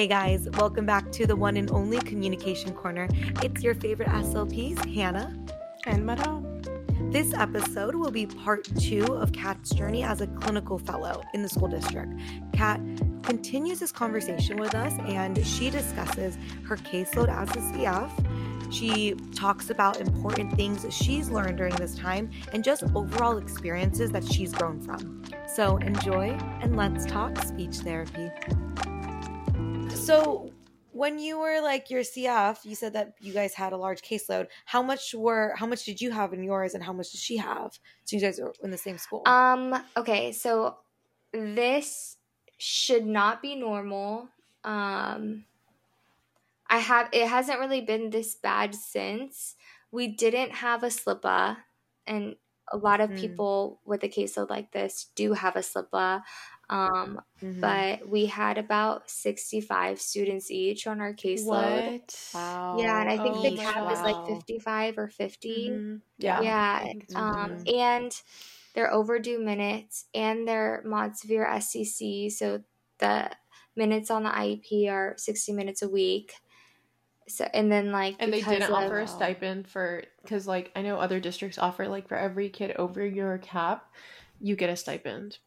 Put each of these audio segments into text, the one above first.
Hey guys, welcome back to the one and only Communication Corner. It's your favorite SLPs, Hannah and Maram. This episode will be part two of Kat's journey as a clinical fellow in the school district. Kat continues this conversation with us and she discusses her caseload as a CF. She talks about important things she's learned during this time and just overall experiences that she's grown from. So enjoy and let's talk speech therapy. So, when you were like your CF, you said that you guys had a large caseload. How much were how much did you have in yours and how much did she have? So you guys are in the same school. Um okay, so this should not be normal. Um I have it hasn't really been this bad since. We didn't have a SLPA and a lot of mm. people with a caseload like this do have a SLPA. Um, mm-hmm. But we had about 65 students each on our caseload. What? Wow. Yeah, and I think oh, the cap wow. is like 55 or 50. Mm-hmm. Yeah. Yeah. Um, mm-hmm. And their overdue minutes and their mod severe SCC. So the minutes on the IEP are 60 minutes a week. So and then like and they didn't of, offer a stipend for because like I know other districts offer like for every kid over your cap, you get a stipend.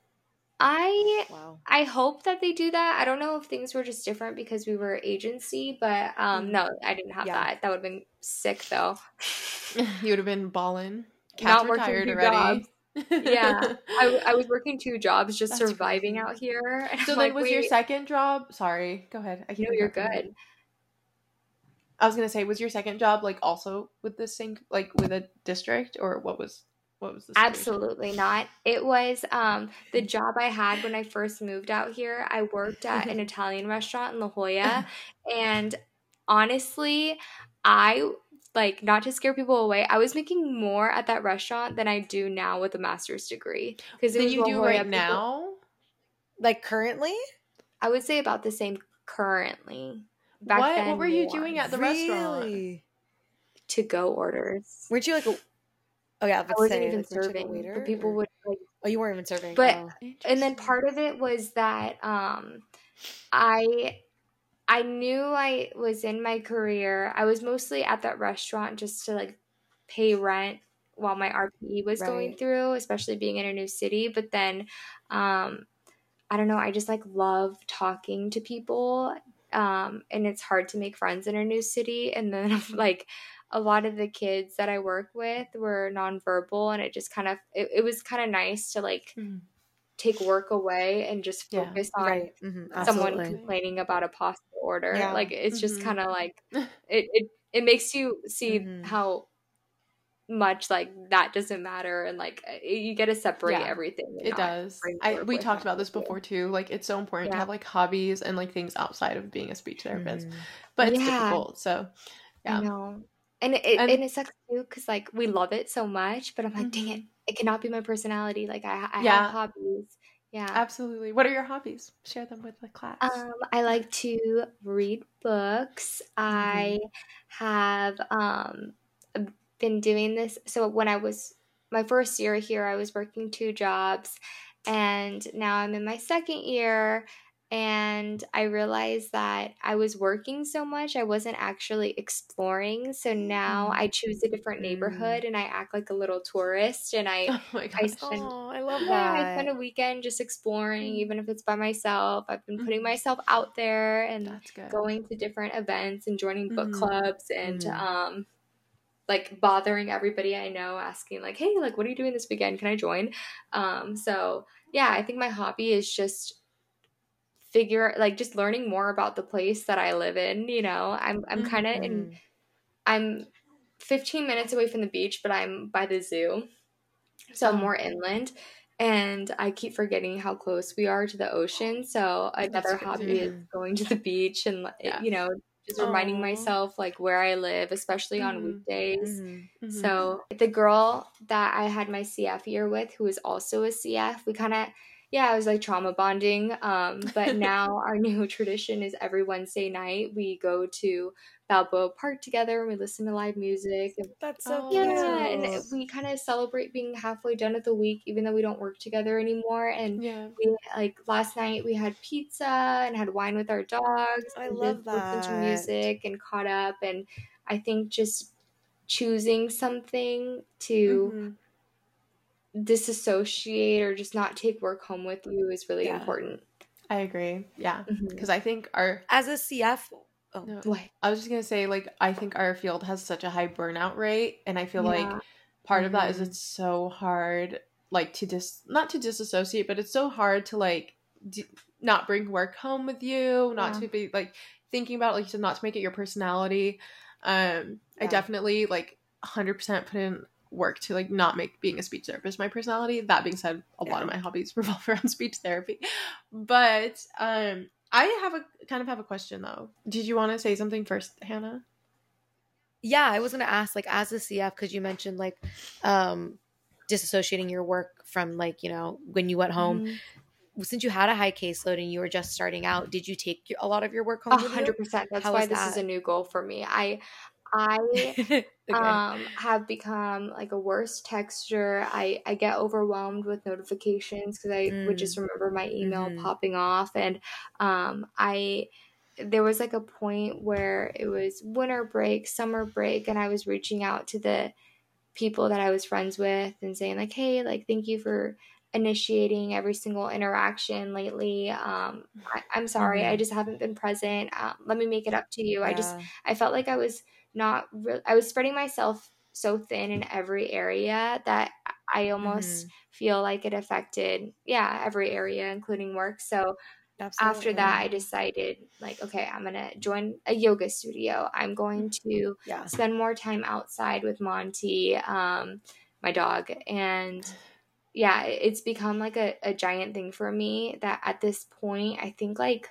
I wow. I hope that they do that. I don't know if things were just different because we were agency, but um mm-hmm. no, I didn't have yeah. that. That would have been sick though. you would have been balling. Not retired already. yeah, I, I was working two jobs, just That's surviving crazy. out here. So then, like, was your second job? Sorry, go ahead. I no, you're good. I was gonna say, was your second job like also with the same, like with a district, or what was? What was? Absolutely not. It was um, the job I had when I first moved out here. I worked at an Italian restaurant in La Jolla, and honestly, I like not to scare people away. I was making more at that restaurant than I do now with a master's degree. Because you do right now, like currently. I would say about the same currently. Back what? Then, what were you doing at the really? restaurant? To go orders. Weren't you like a Oh yeah, I wasn't even serving. Waiter, but people or... would like. Oh, you weren't even serving. But oh. and then part of it was that um, I I knew I was in my career. I was mostly at that restaurant just to like pay rent while my RPE was right. going through, especially being in a new city. But then, um, I don't know. I just like love talking to people, um, and it's hard to make friends in a new city. And then like a lot of the kids that I work with were nonverbal, and it just kind of it, it was kind of nice to like mm. take work away and just focus yeah, on right. mm-hmm, someone complaining about a pasta order. Yeah. Like it's mm-hmm. just kind of like it, it it makes you see mm-hmm. how much like that doesn't matter and like you get to separate yeah, everything it does I, we talked about this before too like it's so important yeah. to have like hobbies and like things outside of being a speech therapist mm. but it's yeah. difficult so yeah and it, and, and it sucks too because like we love it so much but i'm like mm-hmm. dang it mm-hmm. it cannot be my personality like i, I yeah. have hobbies yeah absolutely what are your hobbies share them with the class um i like to read books mm-hmm. i have um been doing this so when i was my first year here i was working two jobs and now i'm in my second year and I realized that I was working so much, I wasn't actually exploring. So now I choose a different mm. neighborhood and I act like a little tourist. And I, oh my gosh. I spend, oh, I love that. I spend a weekend just exploring, even if it's by myself. I've been putting mm-hmm. myself out there and going to different events and joining book mm-hmm. clubs and, mm-hmm. um, like bothering everybody I know, asking like, "Hey, like, what are you doing this weekend? Can I join?" Um, so yeah, I think my hobby is just figure like just learning more about the place that I live in, you know. I'm I'm kind of mm-hmm. in I'm 15 minutes away from the beach, but I'm by the zoo. So I'm oh. more inland and I keep forgetting how close we are to the ocean. So another hobby is going to the beach and yeah. you know, just reminding myself like where I live, especially on mm-hmm. weekdays. Mm-hmm. Mm-hmm. So the girl that I had my CF year with, who is also a CF, we kind of yeah, I was like trauma bonding. Um, but now our new tradition is every Wednesday night we go to Balboa Park together and we listen to live music. That's so yeah, and we kind of celebrate being halfway done of the week, even though we don't work together anymore. And yeah. we like last night we had pizza and had wine with our dogs. I love that. Listened to music and caught up, and I think just choosing something to. Mm-hmm disassociate or just not take work home with you is really yeah. important. I agree. Yeah. Because mm-hmm. I think our. As a CF. Oh, no, what? I was just going to say, like, I think our field has such a high burnout rate. And I feel yeah. like part mm-hmm. of that is mm-hmm. it's so hard, like, to dis. Not to disassociate, but it's so hard to, like, d- not bring work home with you, not yeah. to be, like, thinking about, like you said, not to make it your personality. Um, I definitely, like, 100% put in work to like not make being a speech therapist my personality. That being said, a yeah. lot of my hobbies revolve around speech therapy. But um I have a kind of have a question though. Did you want to say something first, Hannah? Yeah, I was gonna ask like as a CF because you mentioned like um disassociating your work from like you know when you went home. Mm-hmm since you had a high caseload and you were just starting out, did you take a lot of your work home? hundred percent. That's How why this that? is a new goal for me. I I okay. um, have become like a worse texture. I, I get overwhelmed with notifications because I mm. would just mm. remember my email mm-hmm. popping off. And um, I, there was like a point where it was winter break, summer break, and I was reaching out to the people that I was friends with and saying, like, hey, like, thank you for initiating every single interaction lately. Um, I, am sorry, mm-hmm. I just haven't been present. Um, let me make it up to you. Yeah. I just, I felt like I was not really, I was spreading myself so thin in every area that I almost mm-hmm. feel like it affected, yeah, every area, including work. So Absolutely. after that, I decided, like, okay, I'm going to join a yoga studio. I'm going to yeah. spend more time outside with Monty, um, my dog. And yeah, it's become like a, a giant thing for me that at this point, I think like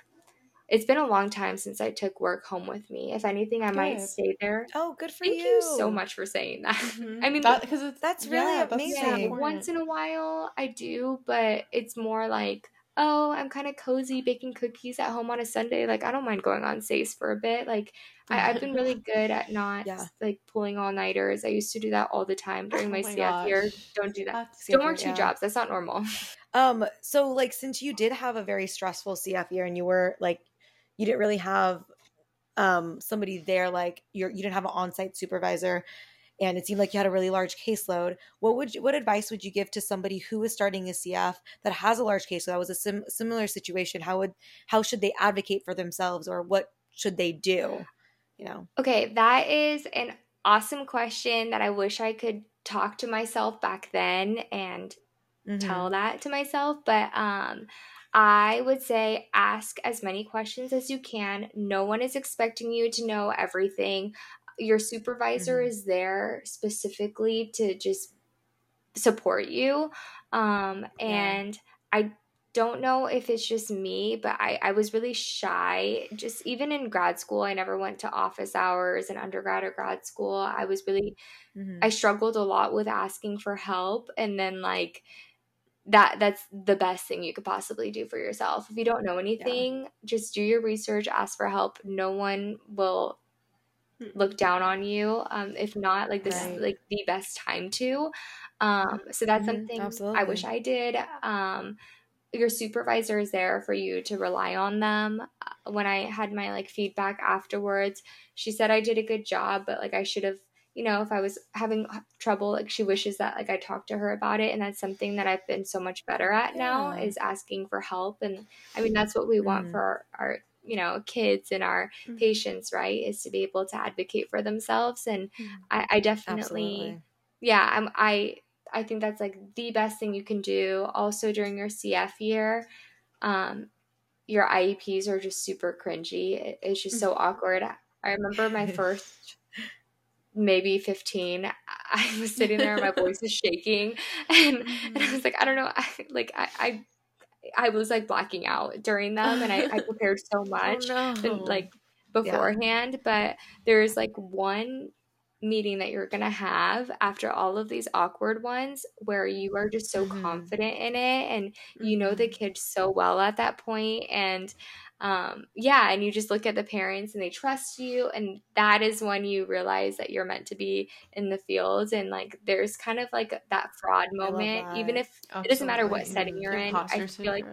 it's been a long time since I took work home with me. If anything, I good. might stay there. Oh, good for you. Thank you. you so much for saying that. Mm-hmm. I mean, because that, that's really yeah, amazing. Yeah, once in a while I do, but it's more like, oh, I'm kind of cozy baking cookies at home on a Sunday. Like, I don't mind going on SACE for a bit. Like, I, have been really good at not yeah. like pulling all nighters. I used to do that all the time during my, oh my CF gosh. year. Don't do that. That's don't work two yeah. jobs. That's not normal. Um, so like since you did have a very stressful CF year and you were like you didn't really have um, somebody there like you're, you didn't have an on-site supervisor and it seemed like you had a really large caseload. What would you, what advice would you give to somebody who is starting a cf that has a large caseload that was a sim- similar situation? How would how should they advocate for themselves or what should they do you know? Okay that is an awesome question that i wish i could talk to myself back then and mm-hmm. tell that to myself but um I would say ask as many questions as you can. No one is expecting you to know everything. Your supervisor mm-hmm. is there specifically to just support you. Um, and yeah. I don't know if it's just me, but I, I was really shy. Just even in grad school, I never went to office hours in undergrad or grad school. I was really, mm-hmm. I struggled a lot with asking for help. And then, like, that that's the best thing you could possibly do for yourself. If you don't know anything, yeah. just do your research, ask for help. No one will hmm. look down on you. Um, if not, like this right. is like the best time to. Um, so that's mm-hmm. something Absolutely. I wish I did. Um, your supervisor is there for you to rely on them. Uh, when I had my like feedback afterwards, she said I did a good job, but like I should have you know, if I was having trouble, like she wishes that like I talked to her about it. And that's something that I've been so much better at yeah. now is asking for help. And I mean, that's what we want mm. for our, our, you know, kids and our mm. patients, right? Is to be able to advocate for themselves. And mm. I, I, definitely, Absolutely. yeah, I'm, I, I think that's like the best thing you can do. Also during your CF year, um, your IEPs are just super cringy. It's just so awkward. I remember my first maybe 15 i was sitting there my voice is shaking and, and i mm-hmm. was like i don't know I, like I, I, I was like blacking out during them and i, I prepared so oh, much oh, no. like beforehand yeah. but there's like one meeting that you're gonna have after all of these awkward ones where you are just so mm-hmm. confident in it and you know the mm-hmm. kid so well at that point and um, yeah, and you just look at the parents and they trust you, and that is when you realize that you're meant to be in the field. And like, there's kind of like that fraud moment, even if Absolutely. it doesn't matter what setting you're in. I feel syndrome. like,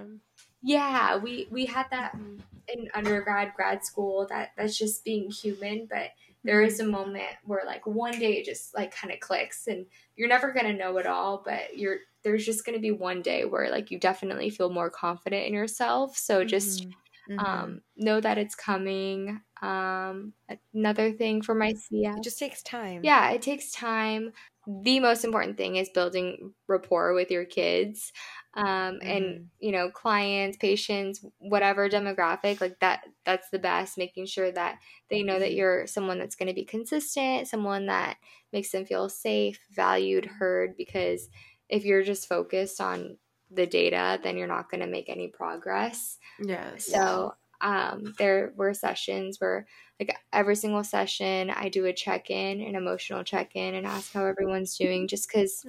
yeah, we we had that mm-hmm. in undergrad, grad school. That that's just being human, but there is a moment where like one day it just like kind of clicks and you're never going to know it all but you're there's just going to be one day where like you definitely feel more confident in yourself so just mm-hmm. Um mm-hmm. know that it's coming um another thing for my CF it just takes time yeah it takes time the most important thing is building rapport with your kids um, mm-hmm. and you know clients patients whatever demographic like that that's the best making sure that they know that mm-hmm. you're someone that's going to be consistent someone that makes them feel safe valued heard because if you're just focused on the data then you're not going to make any progress yeah so um, there were sessions where like every single session i do a check-in an emotional check-in and ask how everyone's doing just because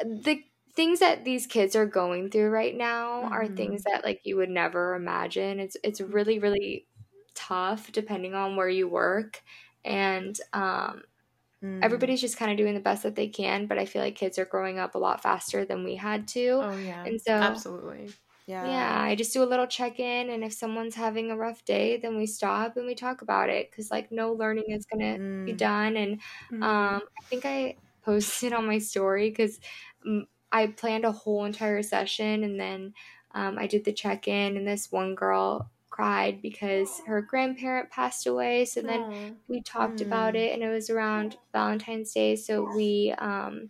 the things that these kids are going through right now mm-hmm. are things that like you would never imagine. It's it's really really tough depending on where you work and um mm. everybody's just kind of doing the best that they can, but I feel like kids are growing up a lot faster than we had to. Oh yeah. And so Absolutely. Yeah. Yeah, I just do a little check-in and if someone's having a rough day, then we stop and we talk about it cuz like no learning is going to mm. be done and mm. um I think I posted on my story cuz I planned a whole entire session and then um, I did the check in, and this one girl cried because her grandparent passed away. So then Aww. we talked mm. about it, and it was around Valentine's Day. So we um,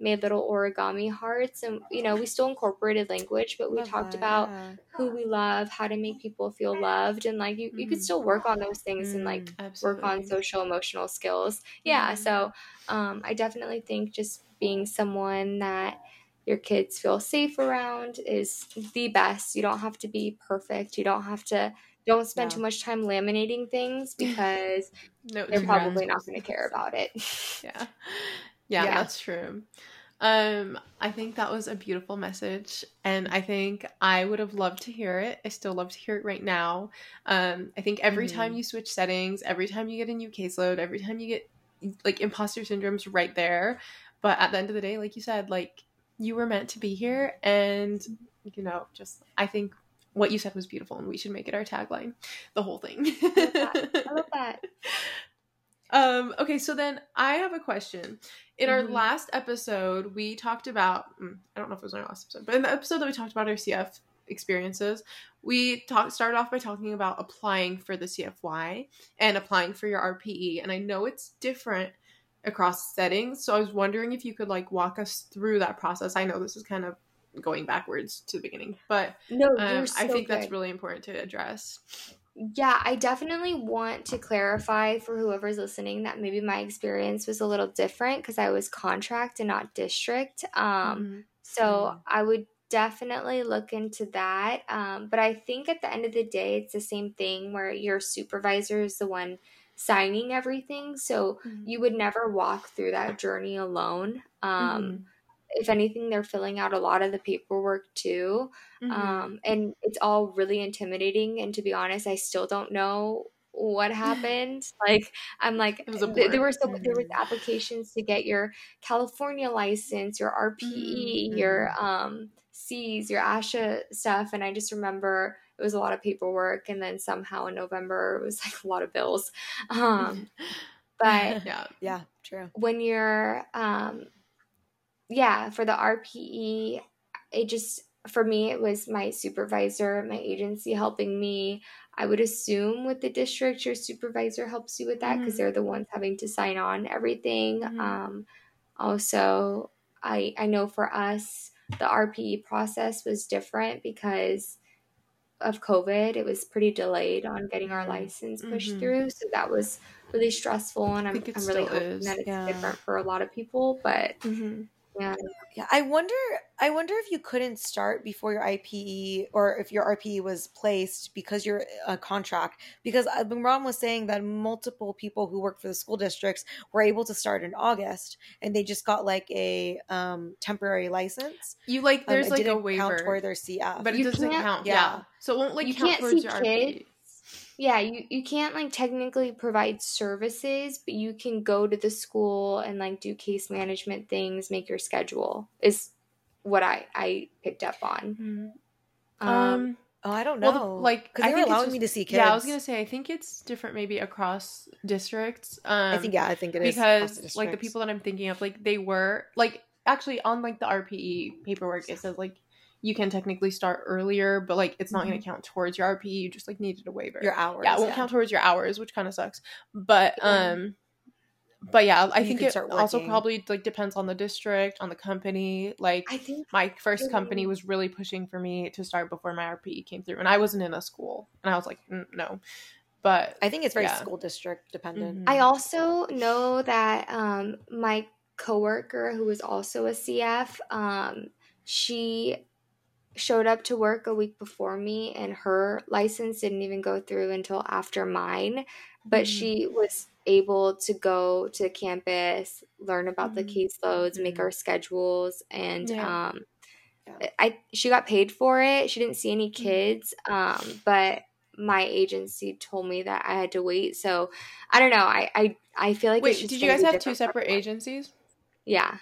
made little origami hearts, and you know, we still incorporated language, but we love talked that, about who we love, how to make people feel loved, and like you, you could mm. still work on those things mm. and like Absolutely. work on social emotional skills. Yeah. Mm. So um, I definitely think just being someone that your kids feel safe around is the best. You don't have to be perfect. You don't have to don't spend too much time laminating things because no, they're probably not going to care about it. Yeah. yeah. Yeah, that's true. Um, I think that was a beautiful message, and I think I would have loved to hear it. I still love to hear it right now. Um, I think every mm-hmm. time you switch settings, every time you get a new caseload, every time you get like imposter syndrome's right there. But at the end of the day, like you said, like you were meant to be here and you know just i think what you said was beautiful and we should make it our tagline the whole thing i love that, I love that. um okay so then i have a question in mm-hmm. our last episode we talked about mm, i don't know if it was our last episode but in the episode that we talked about our cf experiences we talked started off by talking about applying for the cfy and applying for your rpe and i know it's different across settings. So I was wondering if you could like walk us through that process. I know this is kind of going backwards to the beginning, but no, um, so I think good. that's really important to address. Yeah, I definitely want to clarify for whoever's listening that maybe my experience was a little different because I was contract and not district. Um, mm-hmm. So mm-hmm. I would definitely look into that. Um, but I think at the end of the day, it's the same thing where your supervisor is the one signing everything. So mm-hmm. you would never walk through that journey alone. Um, mm-hmm. If anything, they're filling out a lot of the paperwork too. Mm-hmm. Um, and it's all really intimidating. And to be honest, I still don't know what happened. like I'm like th- there were so there was mm-hmm. applications to get your California license, your RPE, mm-hmm. your um C's, your ASHA stuff, and I just remember it was a lot of paperwork and then somehow in november it was like a lot of bills. Um, but yeah. Yeah true. when you're um, yeah for the rpe it just for me it was my supervisor my agency helping me. I would assume with the district your supervisor helps you with that because mm-hmm. they're the ones having to sign on everything. Mm-hmm. um, also i i know for us the rpe process was different because of COVID, it was pretty delayed on getting our license pushed mm-hmm. through. So that was really stressful, and I'm, I'm really hoping is. that it's yeah. different for a lot of people. But mm-hmm. Yeah. Yeah. I wonder I wonder if you couldn't start before your RPE or if your RPE was placed because you're a contract. Because uh, Ron was saying that multiple people who work for the school districts were able to start in August and they just got like a um, temporary license. You like there's um, like a waiver count toward their CF. But it you doesn't count. Yeah. yeah. So it won't like you count towards your kids. RPE yeah, you, you can't like technically provide services, but you can go to the school and like do case management things, make your schedule is what I I picked up on. Mm-hmm. Um, um, oh, I don't know. Well, like because they were allowing just, me to see kids. Yeah, I was gonna say I think it's different maybe across districts. Um, I think yeah, I think it is because the like the people that I'm thinking of, like they were like actually on like the RPE paperwork, it says like you can technically start earlier, but like it's not mm-hmm. going to count towards your RP. You just like needed a waiver. Your hours. Yeah, it won't yeah. count towards your hours, which kind of sucks. But um but yeah, I you think it also probably like depends on the district, on the company. Like I think my first company was really pushing for me to start before my RPE came through and I wasn't in a school and I was like mm, no. But I think it's very yeah. school district dependent. Mm-hmm. I also know that um my coworker who was also a CF um she showed up to work a week before me and her license didn't even go through until after mine but mm-hmm. she was able to go to campus learn about mm-hmm. the caseloads mm-hmm. make our schedules and yeah. um yeah. i she got paid for it she didn't see any mm-hmm. kids um but my agency told me that i had to wait so i don't know i i, I feel like wait did you guys have two separate agencies yeah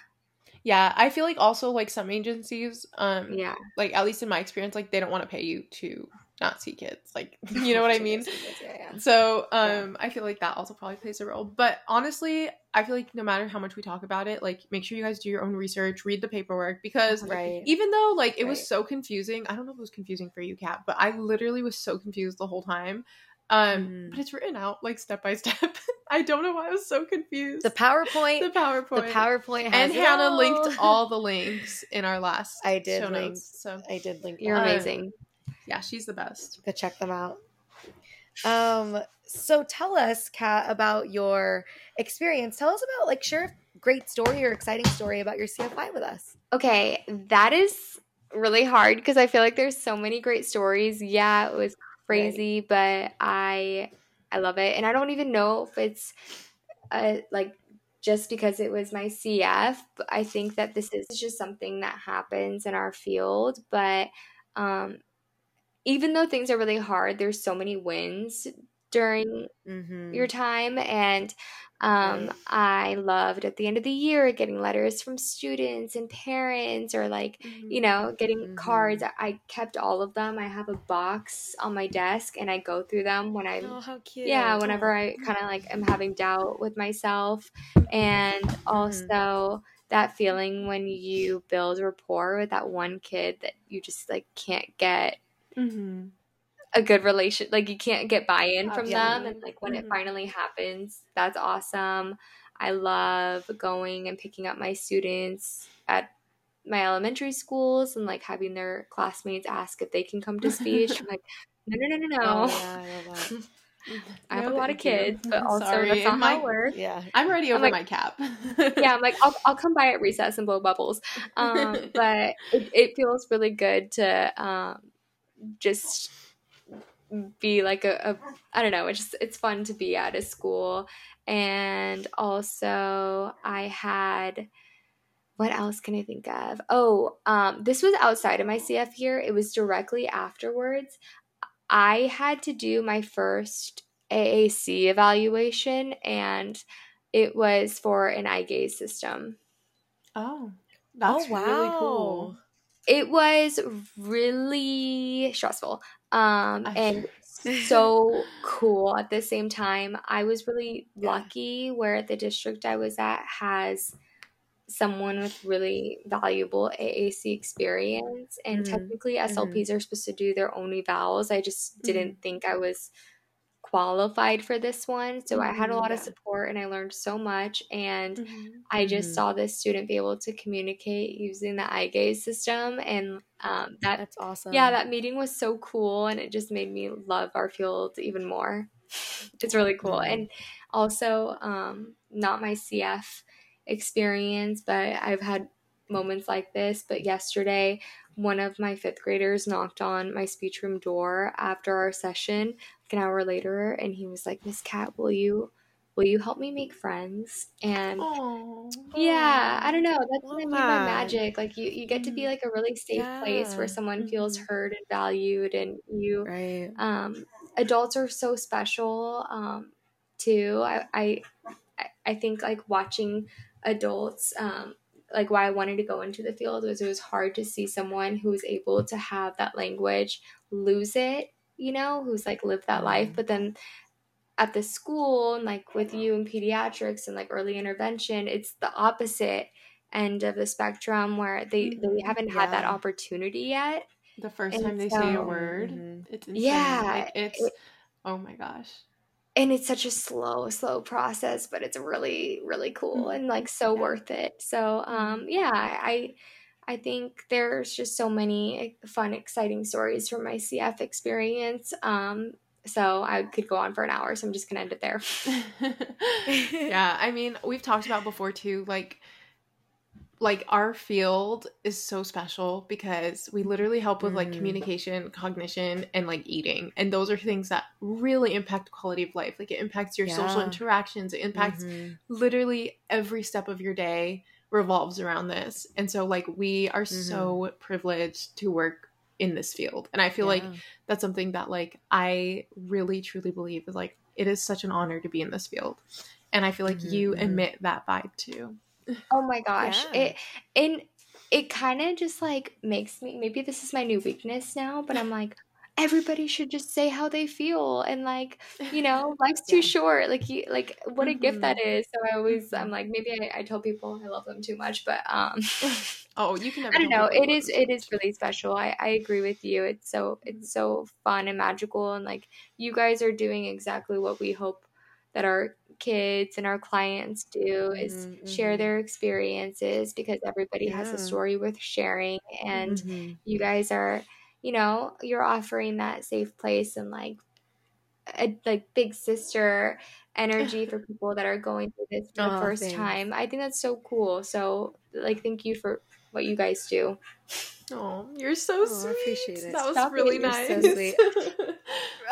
yeah, I feel like also like some agencies, um, yeah, like at least in my experience, like they don't want to pay you to not see kids. Like, you know what I mean? yeah, yeah. So, um. I feel like that also probably plays a role. But honestly, I feel like no matter how much we talk about it, like make sure you guys do your own research, read the paperwork because right. even though like it right. was so confusing, I don't know if it was confusing for you, Kat, but I literally was so confused the whole time. Um, mm. but it's written out like step by step. I don't know why I was so confused. The PowerPoint, the PowerPoint, the PowerPoint, and Hannah all. linked all the links in our last. I did show link. Notes, so I did link. You're amazing. yeah, she's the best. Go check them out. Um, so tell us, Kat, about your experience. Tell us about like share a great story or exciting story about your CFY with us. Okay, that is really hard because I feel like there's so many great stories. Yeah, it was crazy, right. but I I love it, and I don't even know if it's uh, like just because it was my CF. I think that this is just something that happens in our field, but um, even though things are really hard, there's so many wins during mm-hmm. your time and um, I loved at the end of the year getting letters from students and parents or like, mm-hmm. you know, getting mm-hmm. cards. I kept all of them. I have a box on my desk and I go through them when I Oh, how cute. Yeah, whenever I kind of like am having doubt with myself and mm-hmm. also that feeling when you build rapport with that one kid that you just like can't get mm-hmm a good relation like you can't get buy-in from yeah. them and like when mm-hmm. it finally happens that's awesome i love going and picking up my students at my elementary schools and like having their classmates ask if they can come to speech i'm like no no no no no oh, yeah, I, have no, a lot of kids, you. but also Sorry. that's not my, how it works. Yeah, I'm already over like, my cap. yeah, I'm like I'll, I'll come by at recess and blow bubbles. Um, but it, it, feels really good to um, just be like a, a I don't know, it's just it's fun to be at a school. And also I had what else can I think of? Oh, um, this was outside of my CF year. It was directly afterwards. I had to do my first AAC evaluation, and it was for an eye gaze system. Oh, that's oh, wow. really cool. It was really stressful um, and so cool at the same time. I was really lucky where the district I was at has someone with really valuable AAC experience. And mm-hmm. technically, SLPs mm-hmm. are supposed to do their own evals. I just didn't mm-hmm. think I was qualified for this one. So mm-hmm, I had a lot yeah. of support and I learned so much. And mm-hmm. I just mm-hmm. saw this student be able to communicate using the eye gaze system. And um, that, that's awesome. Yeah, that meeting was so cool. And it just made me love our field even more. It's really cool. Mm-hmm. And also, um, not my CF experience, but I've had moments like this, but yesterday one of my fifth graders knocked on my speech room door after our session, an hour later, and he was like, Miss Kat, will you will you help me make friends? And Aww. yeah, I don't know. That's what I mean by magic. Like you, you get to be like a really safe yeah. place where someone feels mm-hmm. heard and valued and you right. um adults are so special um too. I I I think like watching adults um like why I wanted to go into the field was it was hard to see someone who was able to have that language lose it, you know, who's like lived that life, mm-hmm. but then at the school and like with you in pediatrics and like early intervention, it's the opposite end of the spectrum where they they mm-hmm. haven't yeah. had that opportunity yet. The first and time they so, say a word, mm-hmm. it's insane. Yeah, like it's it, oh my gosh. And it's such a slow, slow process, but it's really, really cool and like so yeah. worth it. So, um, yeah, I, I think there's just so many fun, exciting stories from my CF experience. Um, so I could go on for an hour, so I'm just gonna end it there. yeah, I mean, we've talked about before too, like like our field is so special because we literally help with like mm. communication, cognition, and like eating. And those are things that really impact quality of life. Like it impacts your yeah. social interactions, it impacts mm-hmm. literally every step of your day revolves around this. And so like we are mm-hmm. so privileged to work in this field. And I feel yeah. like that's something that like I really truly believe is like it is such an honor to be in this field. And I feel like mm-hmm. you mm-hmm. emit that vibe too. Oh my gosh. Yeah. It and it kind of just like makes me maybe this is my new weakness now, but I'm like everybody should just say how they feel and like you know life's too short like you like what a mm-hmm. gift that is so i always i'm like maybe I, I tell people i love them too much but um oh you can i don't know it is it is really special i i agree with you it's so it's so fun and magical and like you guys are doing exactly what we hope that our kids and our clients do is mm-hmm. share mm-hmm. their experiences because everybody yeah. has a story worth sharing and mm-hmm. you guys are you know, you're offering that safe place and like a like big sister energy for people that are going through this for the oh, first thanks. time. I think that's so cool. So like thank you for what you guys do. Oh, you're so oh, sweet. I appreciate it. That was Stop really nice. So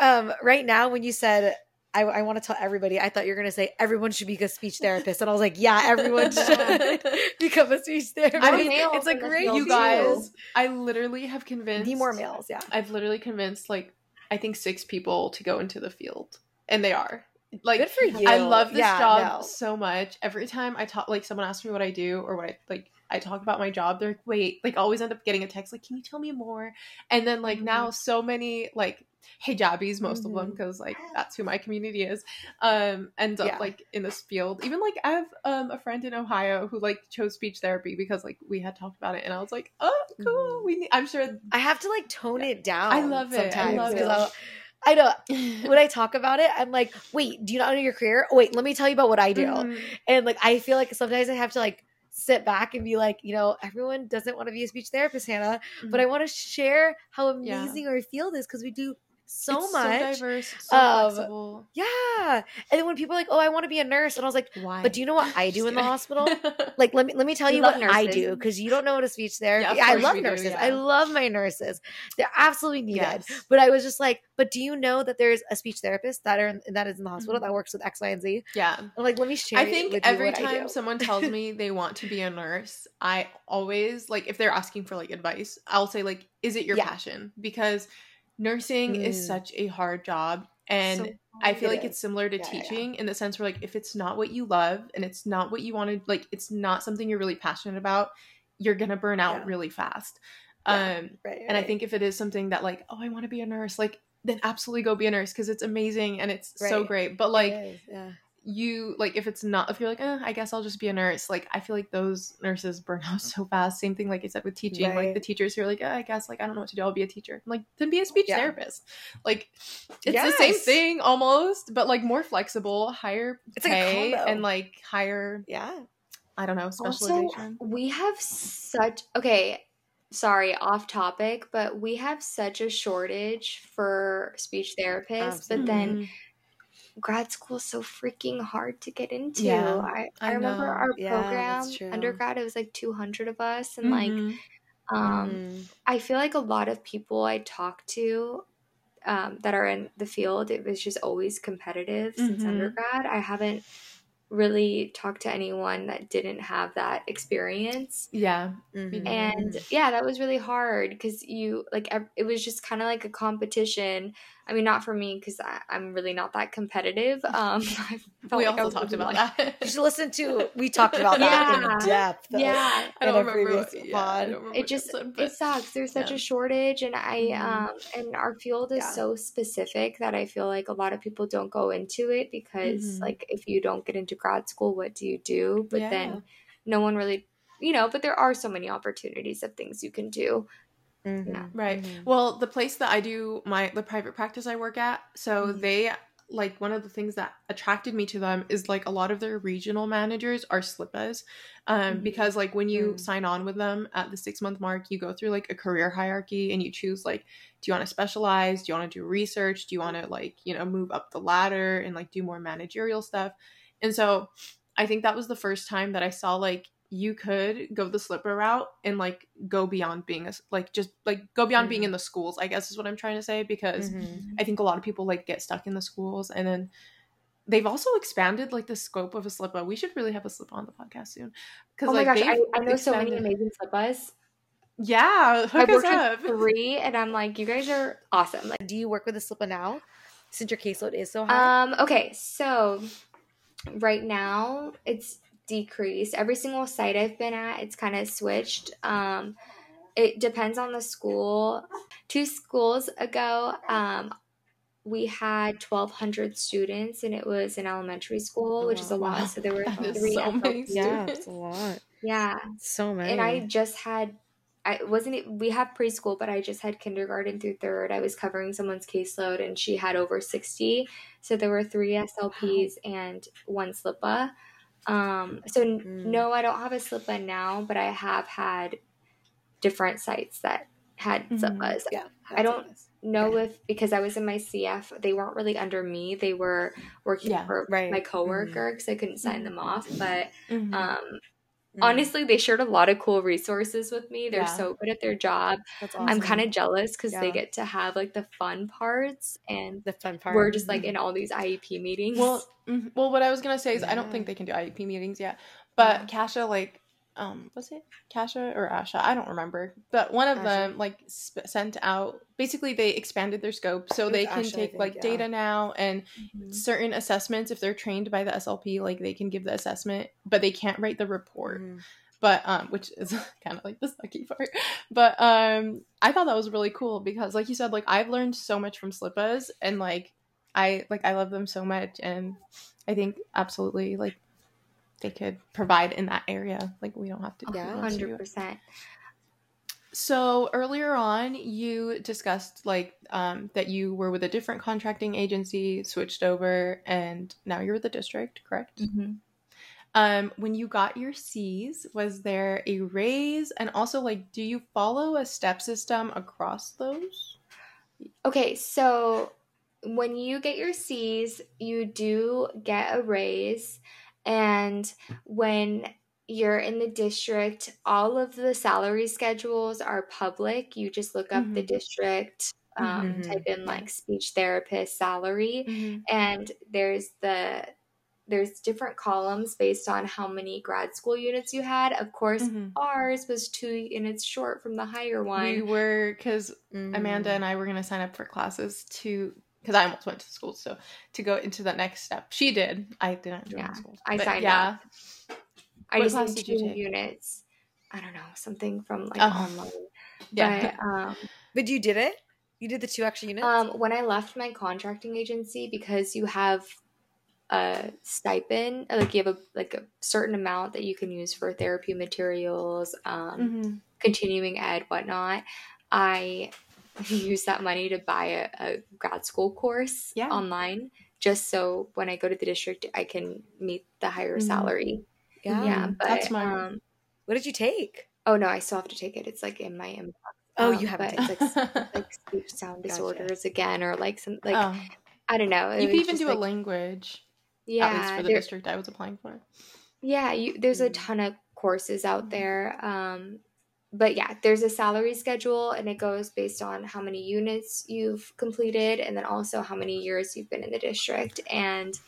um, right now, when you said I, I want to tell everybody. I thought you were going to say everyone should be a speech therapist, and I was like, yeah, everyone should become a speech therapist. I mean, it's a great. You guys, I literally have convinced. Need more males, yeah. I've literally convinced like I think six people to go into the field, and they are like good for you. I love this yeah, job no. so much. Every time I talk, like someone asks me what I do or what I like, I talk about my job. They're like, wait, like always end up getting a text like, can you tell me more? And then like mm-hmm. now, so many like hijabis, most mm-hmm. of them, because like that's who my community is, um, end up yeah. like in this field. Even like I have um a friend in Ohio who like chose speech therapy because like we had talked about it, and I was like, oh, cool. Mm-hmm. We need. I'm sure I have to like tone it down. I love it. I love it. I know when I talk about it, I'm like, wait, do you not know your career? Oh, wait, let me tell you about what I do. Mm-hmm. And like, I feel like sometimes I have to like sit back and be like, you know, everyone doesn't want to be a speech therapist, Hannah, mm-hmm. but I want to share how amazing yeah. our field is because we do so it's much. So diverse, so um, flexible. Yeah. And then when people are like, "Oh, I want to be a nurse," and I was like, "Why?" But do you know what I do in the hospital? like, let me let me tell you, you what nurses. I do because you don't know what a speech therapy. Yeah, I love nurses. Do, yeah. I love my nurses. They're absolutely needed. Yes. But I was just like, "But do you know that there's a speech therapist that are in, that is in the hospital mm-hmm. that works with X, Y, and Z?" Yeah. I'm like, let me share. I think every time someone tells me they want to be a nurse, I always like if they're asking for like advice, I'll say like, "Is it your yeah. passion?" Because nursing mm. is such a hard job and so i feel like it's similar to yeah, teaching yeah. in the sense where like if it's not what you love and it's not what you want to like it's not something you're really passionate about you're gonna burn out yeah. really fast um right, right. and i think if it is something that like oh i want to be a nurse like then absolutely go be a nurse because it's amazing and it's right. so great but like yeah you like if it's not if you're like eh, i guess i'll just be a nurse like i feel like those nurses burn out so fast same thing like i said with teaching right. like the teachers who are like eh, i guess like i don't know what to do i'll be a teacher I'm like then be a speech yeah. therapist like it's yes. the same thing almost but like more flexible higher it's pay like and like higher yeah i don't know specialization also, we have such okay sorry off topic but we have such a shortage for speech therapists Absolutely. but then grad school is so freaking hard to get into. Yeah, I, I, I remember our yeah, program undergrad, it was like 200 of us. And mm-hmm. like, um, mm-hmm. I feel like a lot of people I talk to um, that are in the field, it was just always competitive mm-hmm. since undergrad. I haven't really talked to anyone that didn't have that experience. Yeah. Mm-hmm. And yeah, that was really hard because you like it was just kind of like a competition I mean, not for me because I'm really not that competitive. Um, we like also talked about like, that. you should listen to. We talked about yeah. that in depth. Yeah, I don't remember. what, Yeah, I don't remember it just episode, it sucks. There's such yeah. a shortage, and I mm-hmm. um and our field is yeah. so specific that I feel like a lot of people don't go into it because mm-hmm. like if you don't get into grad school, what do you do? But then no one really you know, but there are so many opportunities of things you can do. Mm-hmm. Yeah. Right. Mm-hmm. Well, the place that I do my the private practice I work at, so mm-hmm. they like one of the things that attracted me to them is like a lot of their regional managers are slippas um, mm-hmm. because like when you mm. sign on with them at the six month mark you go through like a career hierarchy and you choose like do you want to specialize do you want to do research do you want to like you know move up the ladder and like do more managerial stuff and so i think that was the first time that i saw like you could go the slipper route and like go beyond being a like just like go beyond mm-hmm. being in the schools i guess is what i'm trying to say because mm-hmm. i think a lot of people like get stuck in the schools and then they've also expanded like the scope of a slippa we should really have a slippa on the podcast soon because oh my like, gosh I, I, know expanded. so many amazing slippas yeah hook I worked up. with three and i'm like you guys are awesome like do you work with a slippa now since your caseload is so high um okay so right now it's decreased. Every single site I've been at, it's kind of switched. Um, it depends on the school. Two schools ago, um, we had 1,200 students, and it was an elementary school, which is a lot. So there were three. So many yeah, it's a lot. Yeah, so many. And I just had. I wasn't. We have preschool, but I just had kindergarten through third. I was covering someone's caseload, and she had over 60. So there were three SLPs wow. and one SLIPA. Um, so mm. no, I don't have a slippa now, but I have had different sites that had mm-hmm. slippas. Yeah, I don't know if because I was in my CF, they weren't really under me. They were working yeah, for right. my coworker because mm-hmm. I couldn't sign them off. But mm-hmm. um. Honestly, they shared a lot of cool resources with me. They're yeah. so good at their job. Awesome. I'm kind of jealous because yeah. they get to have like the fun parts and the fun part. We're just like mm-hmm. in all these IEP meetings. Well, mm-hmm. well, what I was gonna say is yeah. I don't think they can do IEP meetings yet, but CSHA like um was it CSHA or Asha? I don't remember. But one of Asha. them like sp- sent out basically they expanded their scope so they can Asha, take think, like yeah. data now and mm-hmm. certain assessments if they're trained by the SLP like they can give the assessment but they can't write the report. Mm-hmm. But um which is kind of like the sucky part. But um I thought that was really cool because like you said like I've learned so much from Slippas and like I like I love them so much and I think absolutely like they could provide in that area. Like we don't have to. Yeah, hundred percent. So earlier on, you discussed like um, that you were with a different contracting agency, switched over, and now you're with the district, correct? Mm-hmm. Um, when you got your C's, was there a raise? And also, like, do you follow a step system across those? Okay, so when you get your C's, you do get a raise. And when you're in the district, all of the salary schedules are public. You just look up mm-hmm. the district, um, mm-hmm. type in like speech therapist salary, mm-hmm. and there's the there's different columns based on how many grad school units you had. Of course, mm-hmm. ours was two units short from the higher one. We were because Amanda mm. and I were going to sign up for classes to because I almost went to school. So to go into the next step, she did. I didn't join yeah, school. I signed yeah. up. I what just did two units. I don't know something from like oh. online. Yeah, but, um, but you did it. You did the two extra units. Um, when I left my contracting agency, because you have a stipend, like you have a like a certain amount that you can use for therapy materials, um, mm-hmm. continuing ed, whatnot. I use that money to buy a, a grad school course yeah. online just so when I go to the district, I can meet the higher mm-hmm. salary. Yeah, yeah but, that's my. Um, what did you take? Oh no, I still have to take it. It's like in my inbox. Oh, um, you have it. It's like, like speech sound disorders again, or like some like. Oh. I don't know. You can even do like, a language. Yeah, at least for the there, district I was applying for. Yeah, you, there's a mm. ton of courses out there. Um, but yeah, there's a salary schedule and it goes based on how many units you've completed and then also how many years you've been in the district. And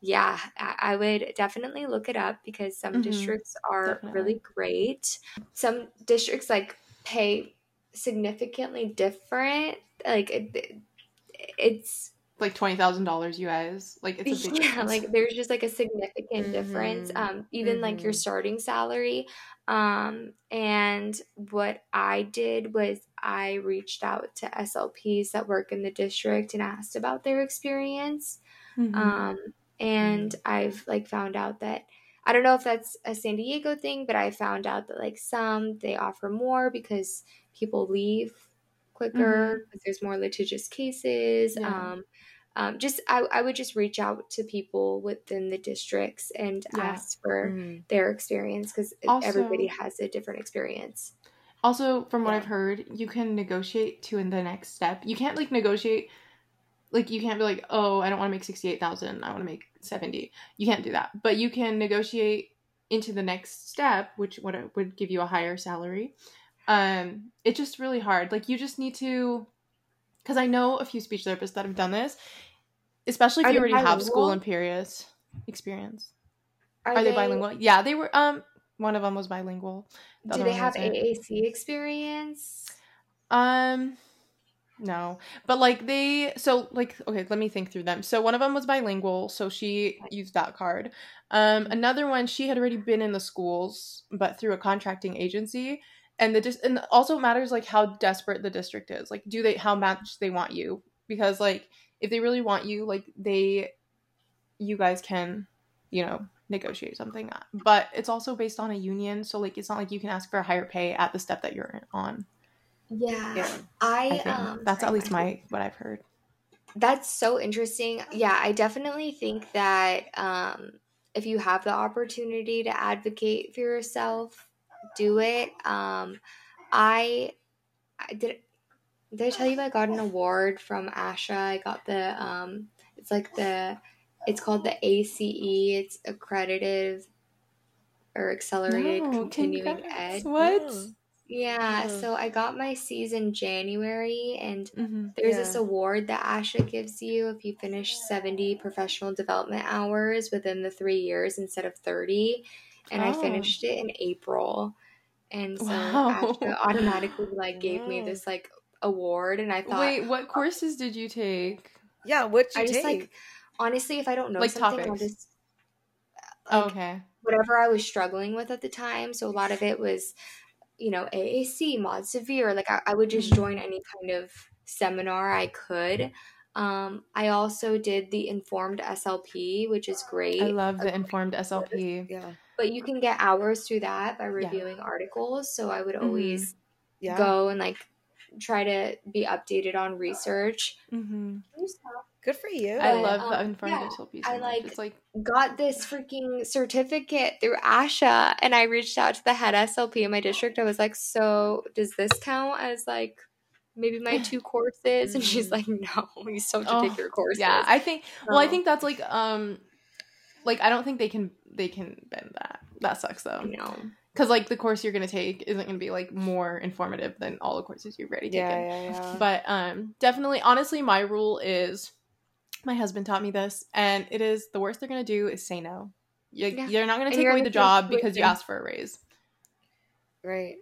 yeah, I would definitely look it up because some mm-hmm. districts are definitely. really great. Some districts like pay significantly different. Like it, it's like twenty thousand dollars you guys. Like it's a big yeah, difference. like there's just like a significant mm-hmm. difference. Um, even mm-hmm. like your mm-hmm. starting salary. Um, and what I did was I reached out to SLPs that work in the district and asked about their experience. Mm-hmm. Um, and mm-hmm. I've like found out that I don't know if that's a San Diego thing, but I found out that like some they offer more because people leave quicker mm-hmm. there's more litigious cases. Yeah. Um, um, just I, I would just reach out to people within the districts and yeah. ask for mm-hmm. their experience because everybody has a different experience. Also, from what yeah. I've heard, you can negotiate to in the next step. You can't like negotiate like you can't be like, oh, I don't want to make sixty eight thousand. I want to make seventy. You can't do that, but you can negotiate into the next step, which would would give you a higher salary. Um, it's just really hard. Like you just need to, because I know a few speech therapists that have done this, especially if you already bilingual? have school and periods experience. Are, Are they, they, bilingual? Yeah, they were. Um, one of them was bilingual. The do they have AAC experience? Um, no, but like they, so like okay, let me think through them. So one of them was bilingual, so she used that card. Um, another one, she had already been in the schools, but through a contracting agency. And the dis- and also matters like how desperate the district is. Like, do they how much they want you? Because like if they really want you, like they, you guys can, you know, negotiate something. But it's also based on a union, so like it's not like you can ask for a higher pay at the step that you're on. Yeah, yeah. I, I um, that's at least my what I've heard. That's so interesting. Yeah, I definitely think that um, if you have the opportunity to advocate for yourself, do it. Um, I, I did. Did I tell you I got an award from ASHA? I got the um, it's like the, it's called the ACE. It's accredited or accelerated no, continuing congrats. ed. What? Oh. Yeah, so I got my season January, and mm-hmm. there's yeah. this award that ASHA gives you if you finish 70 professional development hours within the three years instead of 30. And oh. I finished it in April. And so wow. ASHA automatically like gave me this like award, and I thought, wait, what courses did you take? Yeah, what you I just like honestly, if I don't know like something, topics. I'll just like, okay whatever I was struggling with at the time. So a lot of it was you know, AAC, Mod Severe. Like I, I would just mm-hmm. join any kind of seminar I could. Um, I also did the Informed SLP, which is great. I love the Informed SLP. Yeah. But you can get hours through that by reviewing yeah. articles. So I would always mm-hmm. yeah. go and like try to be updated on research. Mm-hmm. Good for you. I love um, the informed yeah, So I like, it's like got this freaking certificate through ASHA and I reached out to the head SLP in my district. I was like, so does this count as like maybe my two courses? And she's like, no, you still have to oh, take your courses. Yeah, I think well, I think that's like um like I don't think they can they can bend that. That sucks though. No because like the course you're gonna take isn't gonna be like more informative than all the courses you've already taken. Yeah, yeah, yeah. But um, definitely, honestly, my rule is my husband taught me this, and it is the worst they're gonna do is say no. You, yeah. You're not gonna take away the job because you asked for a raise. Right.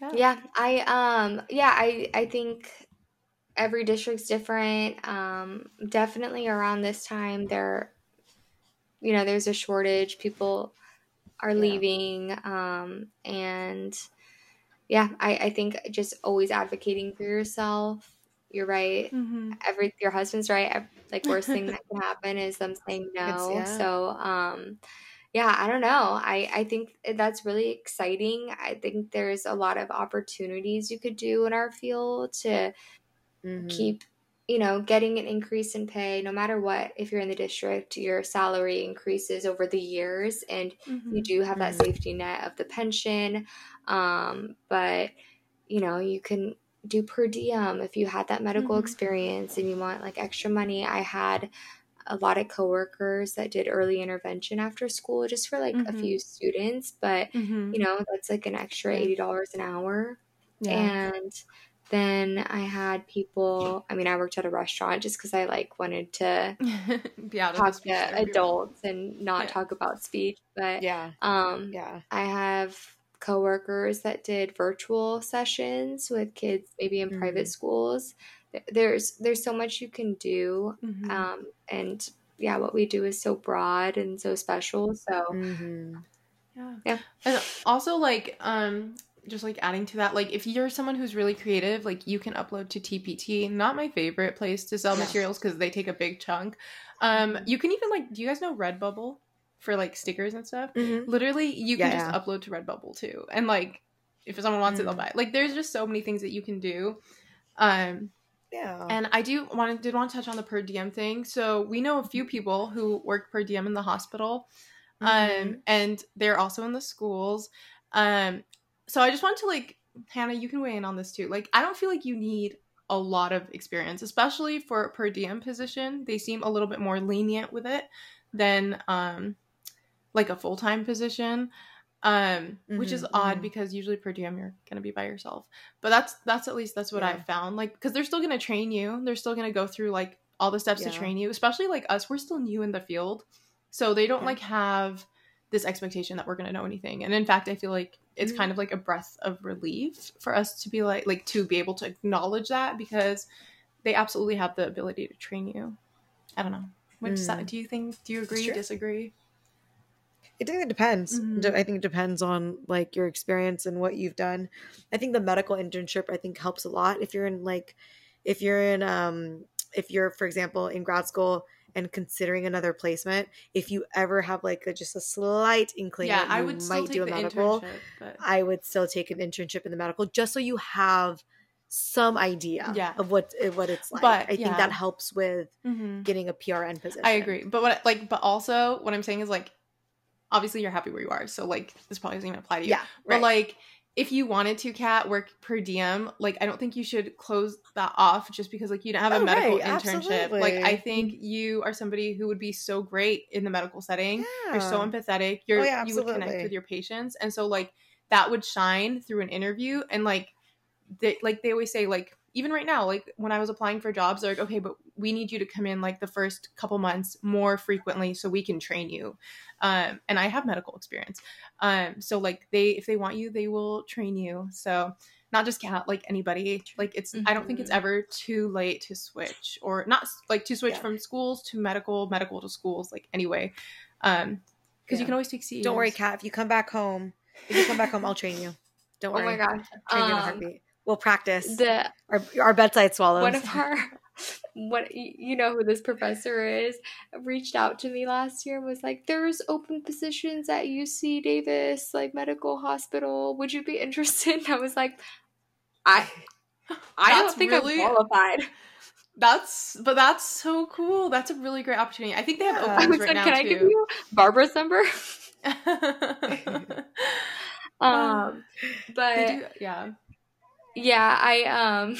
Yeah. yeah. I um yeah I I think every district's different. Um, definitely around this time there, you know, there's a shortage. People are yeah. leaving, um, and yeah, I I think just always advocating for yourself you're right. Mm-hmm. Every your husband's right. Like worst thing that can happen is them saying no. Yeah. So um yeah, I don't know. I I think that's really exciting. I think there's a lot of opportunities you could do in our field to mm-hmm. keep you know, getting an increase in pay, no matter what, if you're in the district, your salary increases over the years and mm-hmm. you do have that mm-hmm. safety net of the pension. Um, but, you know, you can do per diem if you had that medical mm-hmm. experience and you want like extra money. I had a lot of coworkers that did early intervention after school just for like mm-hmm. a few students, but mm-hmm. you know, that's like an extra $80 an hour. Yeah. And then I had people, I mean, I worked at a restaurant just because I like wanted to be out talk to adults and not yeah. talk about speech. But yeah, um, yeah, I have coworkers that did virtual sessions with kids, maybe in mm-hmm. private schools. There's there's so much you can do, mm-hmm. um, and yeah, what we do is so broad and so special. So. Mm-hmm. Yeah. yeah. And also like um just like adding to that, like if you're someone who's really creative, like you can upload to TPT. Not my favorite place to sell materials because they take a big chunk. Um, you can even like, do you guys know Redbubble for like stickers and stuff? Mm-hmm. Literally, you can yeah, just yeah. upload to Redbubble too, and like if someone wants mm-hmm. it, they'll mm. buy. It. Like there's just so many things that you can do. Um, yeah. And I do want to did want to touch on the per diem thing. So we know a few people who work per diem in the hospital. Um, mm-hmm. and they're also in the schools. Um, so I just want to like Hannah, you can weigh in on this too. Like I don't feel like you need a lot of experience, especially for per diem position. They seem a little bit more lenient with it than um like a full-time position. Um, mm-hmm, which is odd mm-hmm. because usually per diem you're gonna be by yourself. But that's that's at least that's what yeah. I've found. Like because they're still gonna train you. They're still gonna go through like all the steps yeah. to train you, especially like us, we're still new in the field. So they don't yeah. like have this expectation that we're going to know anything. And in fact, I feel like it's mm-hmm. kind of like a breath of relief for us to be like like to be able to acknowledge that because they absolutely have the ability to train you. I don't know. Which mm. do you think? Do you agree? Disagree? I think it depends. Mm-hmm. I think it depends on like your experience and what you've done. I think the medical internship I think helps a lot if you're in like if you're in um if you're for example in grad school and considering another placement, if you ever have like a, just a slight inkling yeah, that you I would might do a medical, but... I would still take an internship in the medical just so you have some idea yeah. of what what it's like. But, I yeah. think that helps with mm-hmm. getting a PRN position. I agree. But what like but also what I'm saying is like obviously you're happy where you are. So like this probably doesn't even apply to you. Yeah. But like if you wanted to Kat work per diem like i don't think you should close that off just because like you don't have a oh, medical right, internship. Absolutely. like i think you are somebody who would be so great in the medical setting. Yeah. you're so empathetic. You're oh, yeah, you would connect with your patients. And so like that would shine through an interview. And like they like they always say like even right now, like when I was applying for jobs, they're like, okay, but we need you to come in like the first couple months more frequently so we can train you. Um, and I have medical experience. Um, so like they, if they want you, they will train you. So not just Kat, like anybody, like it's, mm-hmm. I don't think it's mm-hmm. ever too late to switch or not like to switch yeah. from schools to medical, medical to schools, like anyway. Um, cause yeah. you can always take CEs. Don't worry, Kat. If you come back home, if you come back home, I'll train you. Don't worry. Oh my god. Train um, you in a um, heartbeat. We'll practice the our, our bedside swallows. One of our what you know who this professor is reached out to me last year was like there's open positions at UC Davis like medical hospital. Would you be interested? I was like I I don't think really, I'm qualified. That's but that's so cool. That's a really great opportunity. I think they have yeah. openings right now can I give you Barbara's number? Um but do, yeah yeah, I um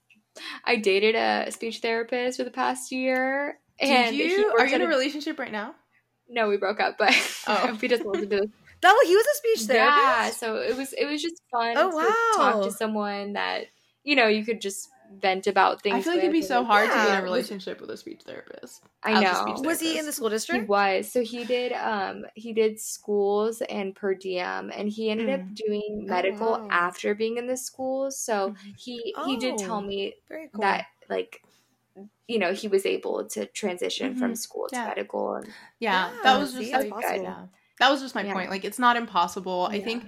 I dated a speech therapist for the past year. And Did you? Are you in a, a relationship right now? No, we broke up, but oh. he doesn't listen to this. Oh, he was a speech therapist. Yeah, so it was it was just fun oh, wow. to talk to someone that you know you could just vent about things. I feel like it'd be so hard yeah. to be in a relationship with a speech therapist. I know. Was he in the school district? He was. So he did um he did schools and per diem and he ended mm. up doing medical oh, wow. after being in the schools. So mm-hmm. he oh, he did tell oh, me cool. that like you know, he was able to transition mm-hmm. from school to yeah. medical. And, yeah, yeah, that was just like, yeah. That was just my point. Like it's not impossible. I think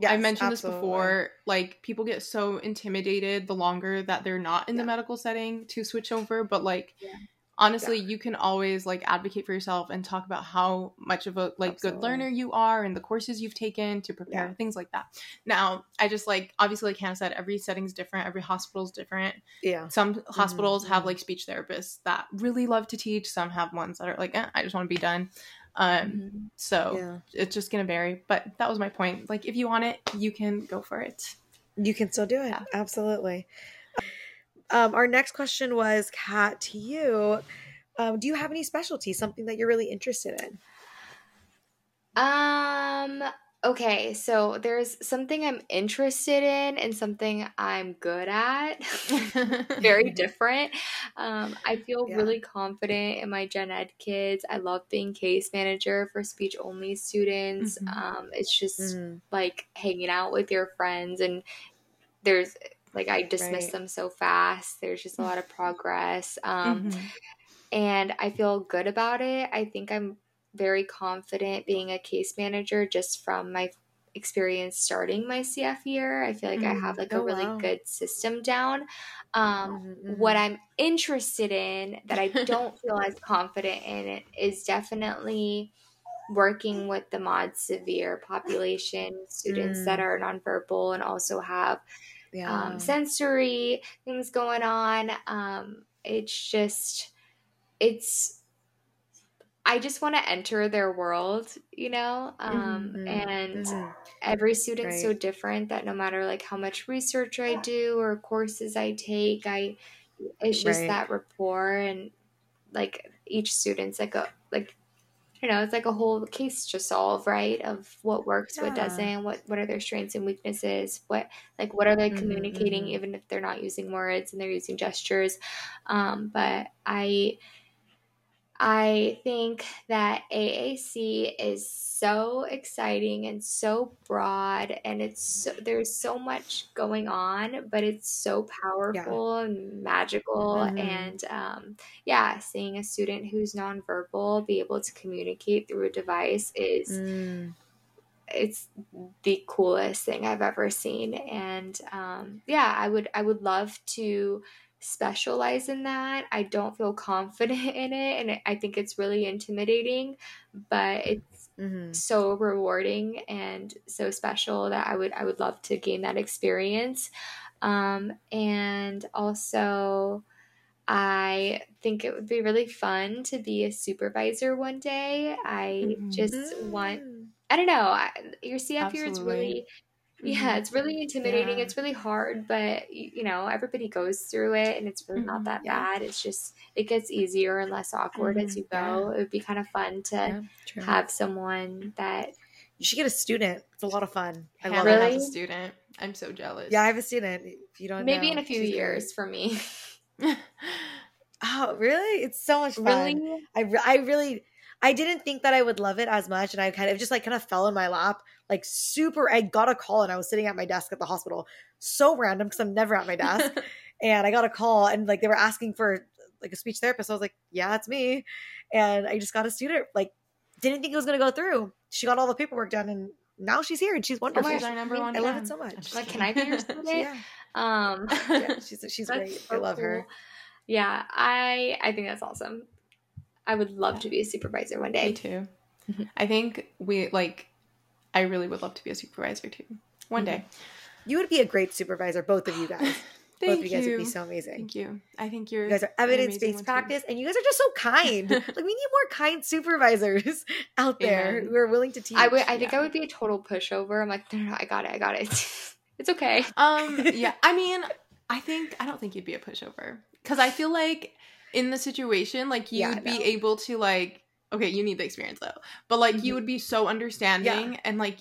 Yes, I mentioned absolutely. this before. Like people get so intimidated the longer that they're not in yeah. the medical setting to switch over. But like yeah. honestly, yeah. you can always like advocate for yourself and talk about how much of a like absolutely. good learner you are and the courses you've taken to prepare things like that. Now, I just like obviously like Hannah said, every setting's different, every hospital's different. Yeah. Some hospitals mm-hmm. have like speech therapists that really love to teach. Some have ones that are like, eh, I just want to be done. Um, mm-hmm. so yeah. it's just gonna vary. But that was my point. Like, if you want it, you can go for it. You can still do it. Yeah. Absolutely. Um, our next question was, Kat, to you. Um, do you have any specialty, something that you're really interested in? Um, Okay, so there's something I'm interested in and something I'm good at. Very different. Um, I feel yeah. really confident in my gen ed kids. I love being case manager for speech only students. Mm-hmm. Um, it's just mm-hmm. like hanging out with your friends, and there's like I dismiss right. them so fast. There's just a lot of progress. Um, mm-hmm. And I feel good about it. I think I'm very confident being a case manager just from my experience starting my CF year. I feel like mm. I have like oh, a really wow. good system down. Um, mm-hmm, What mm-hmm. I'm interested in that I don't feel as confident in it is definitely working with the mod severe population, students mm. that are nonverbal and also have um, yeah. um, sensory things going on. Um, it's just, it's I just want to enter their world, you know? Um, mm-hmm. And mm-hmm. every student's right. so different that no matter like how much research I do or courses I take, I it's just right. that rapport and like each student's like a like you know, it's like a whole case to solve, right? Of what works, yeah. what doesn't, what what are their strengths and weaknesses, what like what are they mm-hmm, communicating, mm-hmm. even if they're not using words and they're using gestures. Um, but I I think that AAC is so exciting and so broad, and it's so, there's so much going on, but it's so powerful yeah. and magical. Mm-hmm. And um, yeah, seeing a student who's nonverbal be able to communicate through a device is. Mm. It's the coolest thing I've ever seen, and um, yeah, I would I would love to specialize in that. I don't feel confident in it and I think it's really intimidating, but it's mm-hmm. so rewarding and so special that I would I would love to gain that experience. Um, and also I think it would be really fun to be a supervisor one day. I mm-hmm. just want mm. I don't know. I, your CF Absolutely. year is really yeah mm-hmm. it's really intimidating yeah. it's really hard but you know everybody goes through it and it's really mm-hmm. not that yeah. bad it's just it gets easier and less awkward mm-hmm. as you go yeah. it would be kind of fun to have someone that you should get a student it's a lot of fun i love really? it as a student i'm so jealous yeah i have a student if you don't maybe know, in a few years great. for me oh really it's so much fun really? I, I really I didn't think that I would love it as much. And I kind of just like kind of fell in my lap, like super. I got a call and I was sitting at my desk at the hospital. So random because I'm never at my desk. and I got a call and like they were asking for like a speech therapist. I was like, yeah, it's me. And I just got a student, like, didn't think it was going to go through. She got all the paperwork done and now she's here and she's wonderful. Oh my gosh, number one I love it so much. Like, can I be your student? yeah. Um, yeah, she's she's great. So I love cool. her. Yeah, I I think that's awesome. I would love to be a supervisor one day. Me too. I think we like. I really would love to be a supervisor too. One mm-hmm. day. You would be a great supervisor, both of you guys. both of you guys would be so amazing. Thank you. I think you're. You guys are evidence based practice, and you guys are just so kind. like we need more kind supervisors out there Amen. who are willing to teach. I would. I think yeah. I would be a total pushover. I'm like, no, no, no I got it. I got it. it's okay. Um. Yeah. I mean, I think I don't think you'd be a pushover because I feel like in the situation, like you'd yeah, be able to like okay, you need the experience though. But like mm-hmm. you would be so understanding yeah. and like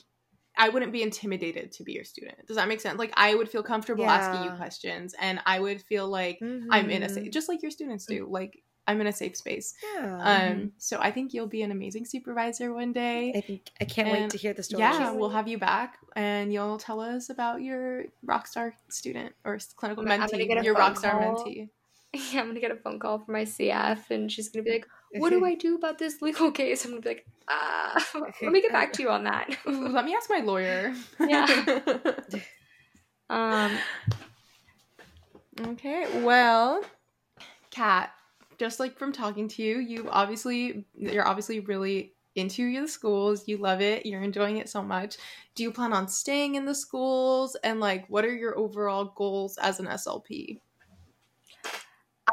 I wouldn't be intimidated to be your student. Does that make sense? Like I would feel comfortable yeah. asking you questions and I would feel like mm-hmm. I'm in a safe mm-hmm. just like your students do. Like I'm in a safe space. Yeah. Um so I think you'll be an amazing supervisor one day. I think I can't and wait to hear the story. Yeah, we'll have you back and you'll tell us about your rockstar student or clinical mentee, your rockstar mentee. Yeah, I'm gonna get a phone call from my CF, and she's gonna be like, "What do I do about this legal case?" I'm gonna be like, "Ah, let me get back to you on that. let me ask my lawyer." yeah. um. Okay. Well, Kat, just like from talking to you, you obviously you're obviously really into the schools. You love it. You're enjoying it so much. Do you plan on staying in the schools? And like, what are your overall goals as an SLP?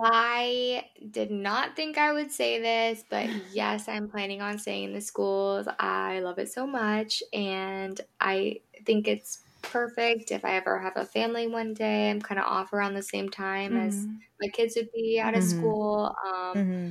I did not think I would say this, but yes, I'm planning on staying in the schools. I love it so much, and I think it's perfect. If I ever have a family one day, I'm kind of off around the same time mm-hmm. as my kids would be out of mm-hmm. school. Um, mm-hmm.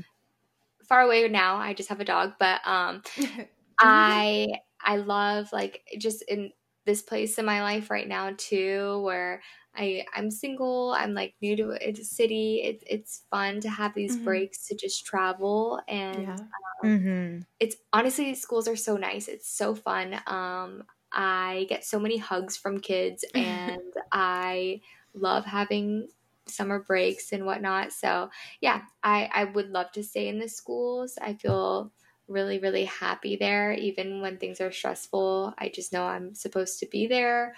Far away now. I just have a dog, but um, I I love like just in this place in my life right now too, where I I'm single. I'm like new to a city. It's it's fun to have these mm-hmm. breaks to just travel and. Yeah. Um, mm-hmm. It's honestly schools are so nice. It's so fun. Um, I get so many hugs from kids, and I love having summer breaks and whatnot. So yeah, I I would love to stay in the schools. I feel really really happy there even when things are stressful i just know i'm supposed to be there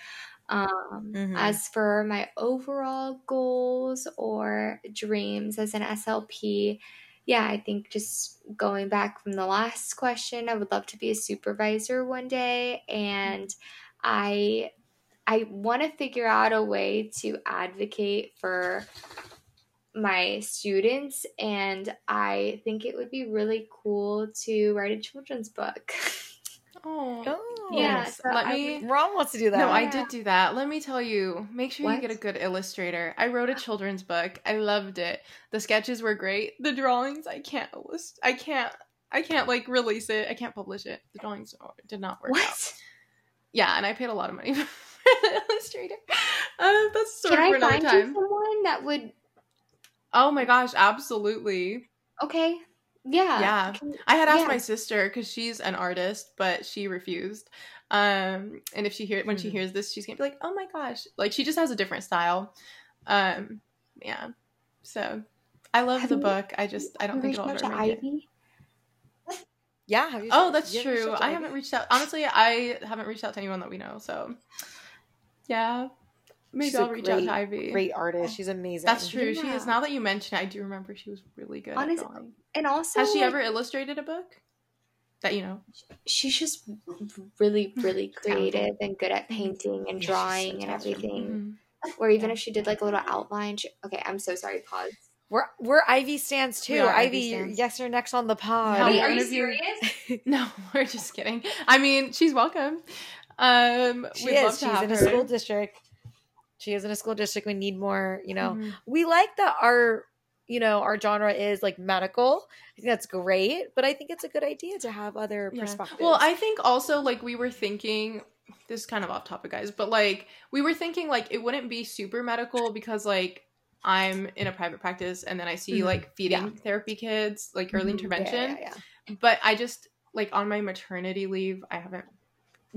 um, mm-hmm. As for my overall goals or dreams as an SLP, yeah, I think just going back from the last question, I would love to be a supervisor one day, and I I want to figure out a way to advocate for my students and I think it would be really cool to write a children's book. Oh, yeah. So Let I, me. Ron wants to do that. No, I did do that. Let me tell you. Make sure what? you get a good illustrator. I wrote a children's book. I loved it. The sketches were great. The drawings, I can't list. I can't. I can't like release it. I can't publish it. The drawings did not work what? out. Yeah, and I paid a lot of money for the illustrator. Uh, that's a story Can for I find time. You someone that would. Oh my gosh! Absolutely. Okay. Yeah. Yeah. I had asked yeah. my sister because she's an artist, but she refused. Um, and if she hear when she hmm. hears this, she's gonna be like, "Oh my gosh!" Like she just has a different style. Um, yeah. So I love have the you, book. I just I don't think it'll ever make Ivy? it. Yeah. oh, that's true. I haven't reached out. Honestly, I haven't reached out to anyone that we know. So yeah. Maybe She's I'll reach great, out to Ivy. Great artist. She's amazing. That's true. Yeah. She is. Now that you mention it, I do remember she was really good Honest, at. Honestly. And also, has she ever illustrated a book? That you know, she's just really, really creative and good at painting and drawing so and everything. Mm-hmm. Or even if she did like a little outline. She, okay, I'm so sorry. Pause. We're we're Ivy stands too. Ivy, Ivy yes, you're next on the pod. No, Wait, are you serious? no, we're just kidding. I mean, she's welcome. Um, she is. She's in her. a school district she is in a school district. We need more, you know. Mm-hmm. We like that our, you know, our genre is like medical. I think that's great, but I think it's a good idea to have other yeah. perspectives. Well, I think also like we were thinking this is kind of off topic guys, but like we were thinking like it wouldn't be super medical because like I'm in a private practice and then I see mm-hmm. like feeding yeah. therapy kids, like early mm-hmm. intervention. Yeah, but I just like on my maternity leave, I haven't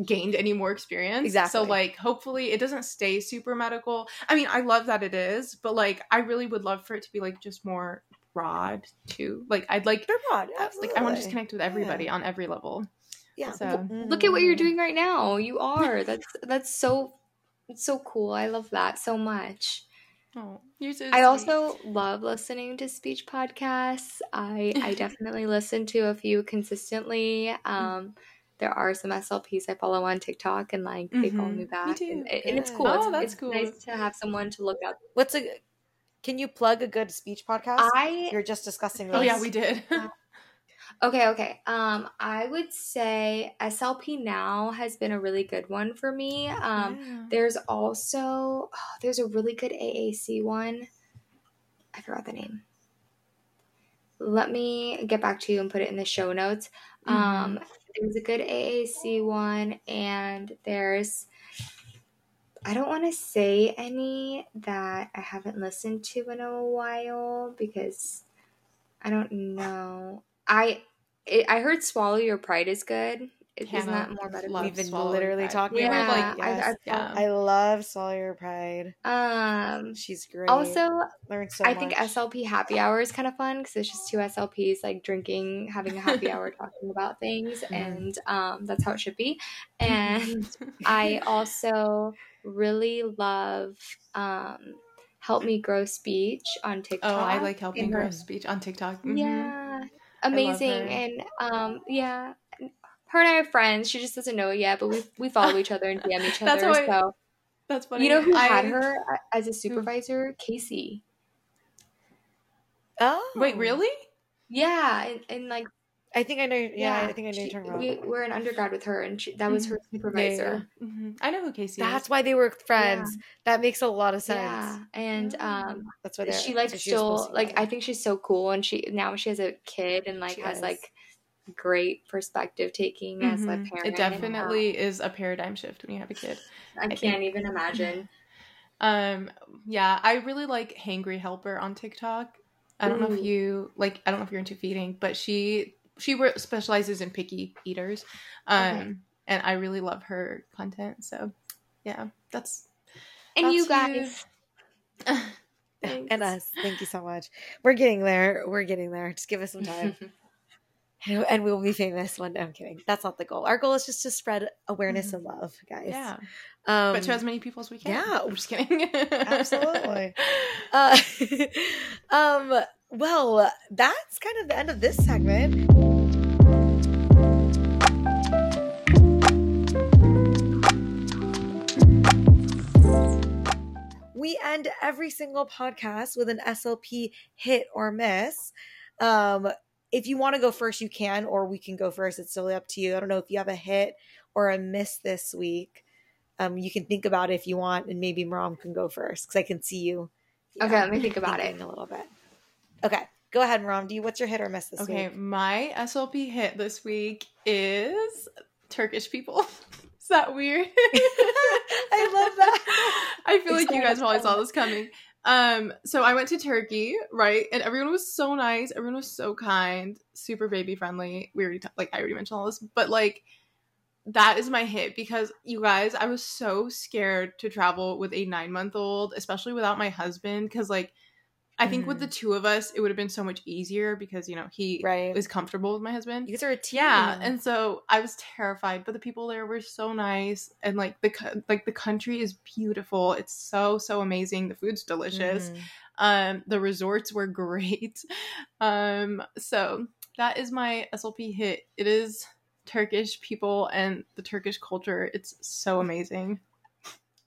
gained any more experience. Exactly. So like hopefully it doesn't stay super medical. I mean, I love that it is, but like I really would love for it to be like just more broad too. Like I'd like They're broad. Absolutely. Like I want to just connect with everybody yeah. on every level. Yeah. So look at what you're doing right now. You are. That's that's so it's so cool. I love that so much. Oh, you're so I also love listening to speech podcasts. I I definitely listen to a few consistently. Um there are some SLPs I follow on TikTok and like they mm-hmm. follow me back. Me and, and, it's cool. Oh, it's, that's it's cool. nice to have someone to look up. What's a can you plug a good speech podcast? I you're just discussing this. Oh yeah, we did. okay, okay. Um, I would say SLP Now has been a really good one for me. Um, yeah. there's also oh, there's a really good AAC one. I forgot the name. Let me get back to you and put it in the show notes. Mm-hmm. Um, there's a good AAC one, and there's I don't want to say any that I haven't listened to in a while because I don't know. I it, I heard "Swallow Your Pride" is good. Isn't that more better? We've been literally talking yeah, about like yes, I, I, yeah. I love Swallow Your Pride. Um, she's great. Also, learned so I much. think SLP happy hour is kind of fun because it's just two SLPs like drinking, having a happy hour, talking about things, mm. and um, that's how it should be. And I also really love um, help me grow speech on TikTok. Oh, I like helping grow speech on TikTok. Mm-hmm. Yeah, amazing, and um, yeah, her and I are friends. She just doesn't know it yet, but we we follow each other and DM each other. that's so that's funny. You know who I, had her as a supervisor? Who? Casey. Oh, wait, really? Yeah, and, and like I think I know. Yeah, yeah I think I know. She, you're talking about. We were in undergrad with her, and she, that was her mm-hmm. supervisor. Yeah, mm-hmm. I know who Casey. Is. That's is. why they were friends. That makes a lot of sense. Yeah, and um, that's why she like still like. I think she's so cool, and she now she has a kid and like she has is. like great perspective taking mm-hmm. as a mm-hmm. parent. It definitely is a paradigm shift when you have a kid. I, I can't think. even imagine. Um, yeah, I really like Hangry Helper on TikTok. I don't Ooh. know if you like. I don't know if you're into feeding, but she she specializes in picky eaters, um, okay. and I really love her content. So, yeah, that's and that's you guys. and us. Thank you so much. We're getting there. We're getting there. Just give us some time. and we will be famous one day. I'm kidding. That's not the goal. Our goal is just to spread awareness mm-hmm. and love, guys. Yeah. Um, but to as many people as we can. Yeah. I'm just kidding. Absolutely. Uh, um, well, that's kind of the end of this segment. We end every single podcast with an SLP hit or miss. Um, if you want to go first, you can, or we can go first. It's totally up to you. I don't know if you have a hit or a miss this week. Um, you can think about it if you want, and maybe Maram can go first because I can see you. you okay, know, let me think about it a little bit. Okay, go ahead, Maram. Do you? What's your hit or miss this okay, week? Okay, my SLP hit this week is Turkish people. is that weird? I love that. I feel it's like you guys probably saw this coming. Um, so I went to Turkey, right? And everyone was so nice. Everyone was so kind, super baby friendly. We already like I already mentioned all this, but like that is my hit because you guys, I was so scared to travel with a nine month old, especially without my husband, because like I think mm. with the mm-hmm. two of us, it would have been so much easier because you know he right. is comfortable with my husband. You guys are a team, yeah. And so I was terrified, but the people there were so nice, and like the like the country is beautiful. It's so so amazing. The food's delicious. Mm. Um, the resorts were great. Um, so that is my SLP hit. It is Turkish people and the Turkish culture. It's so amazing.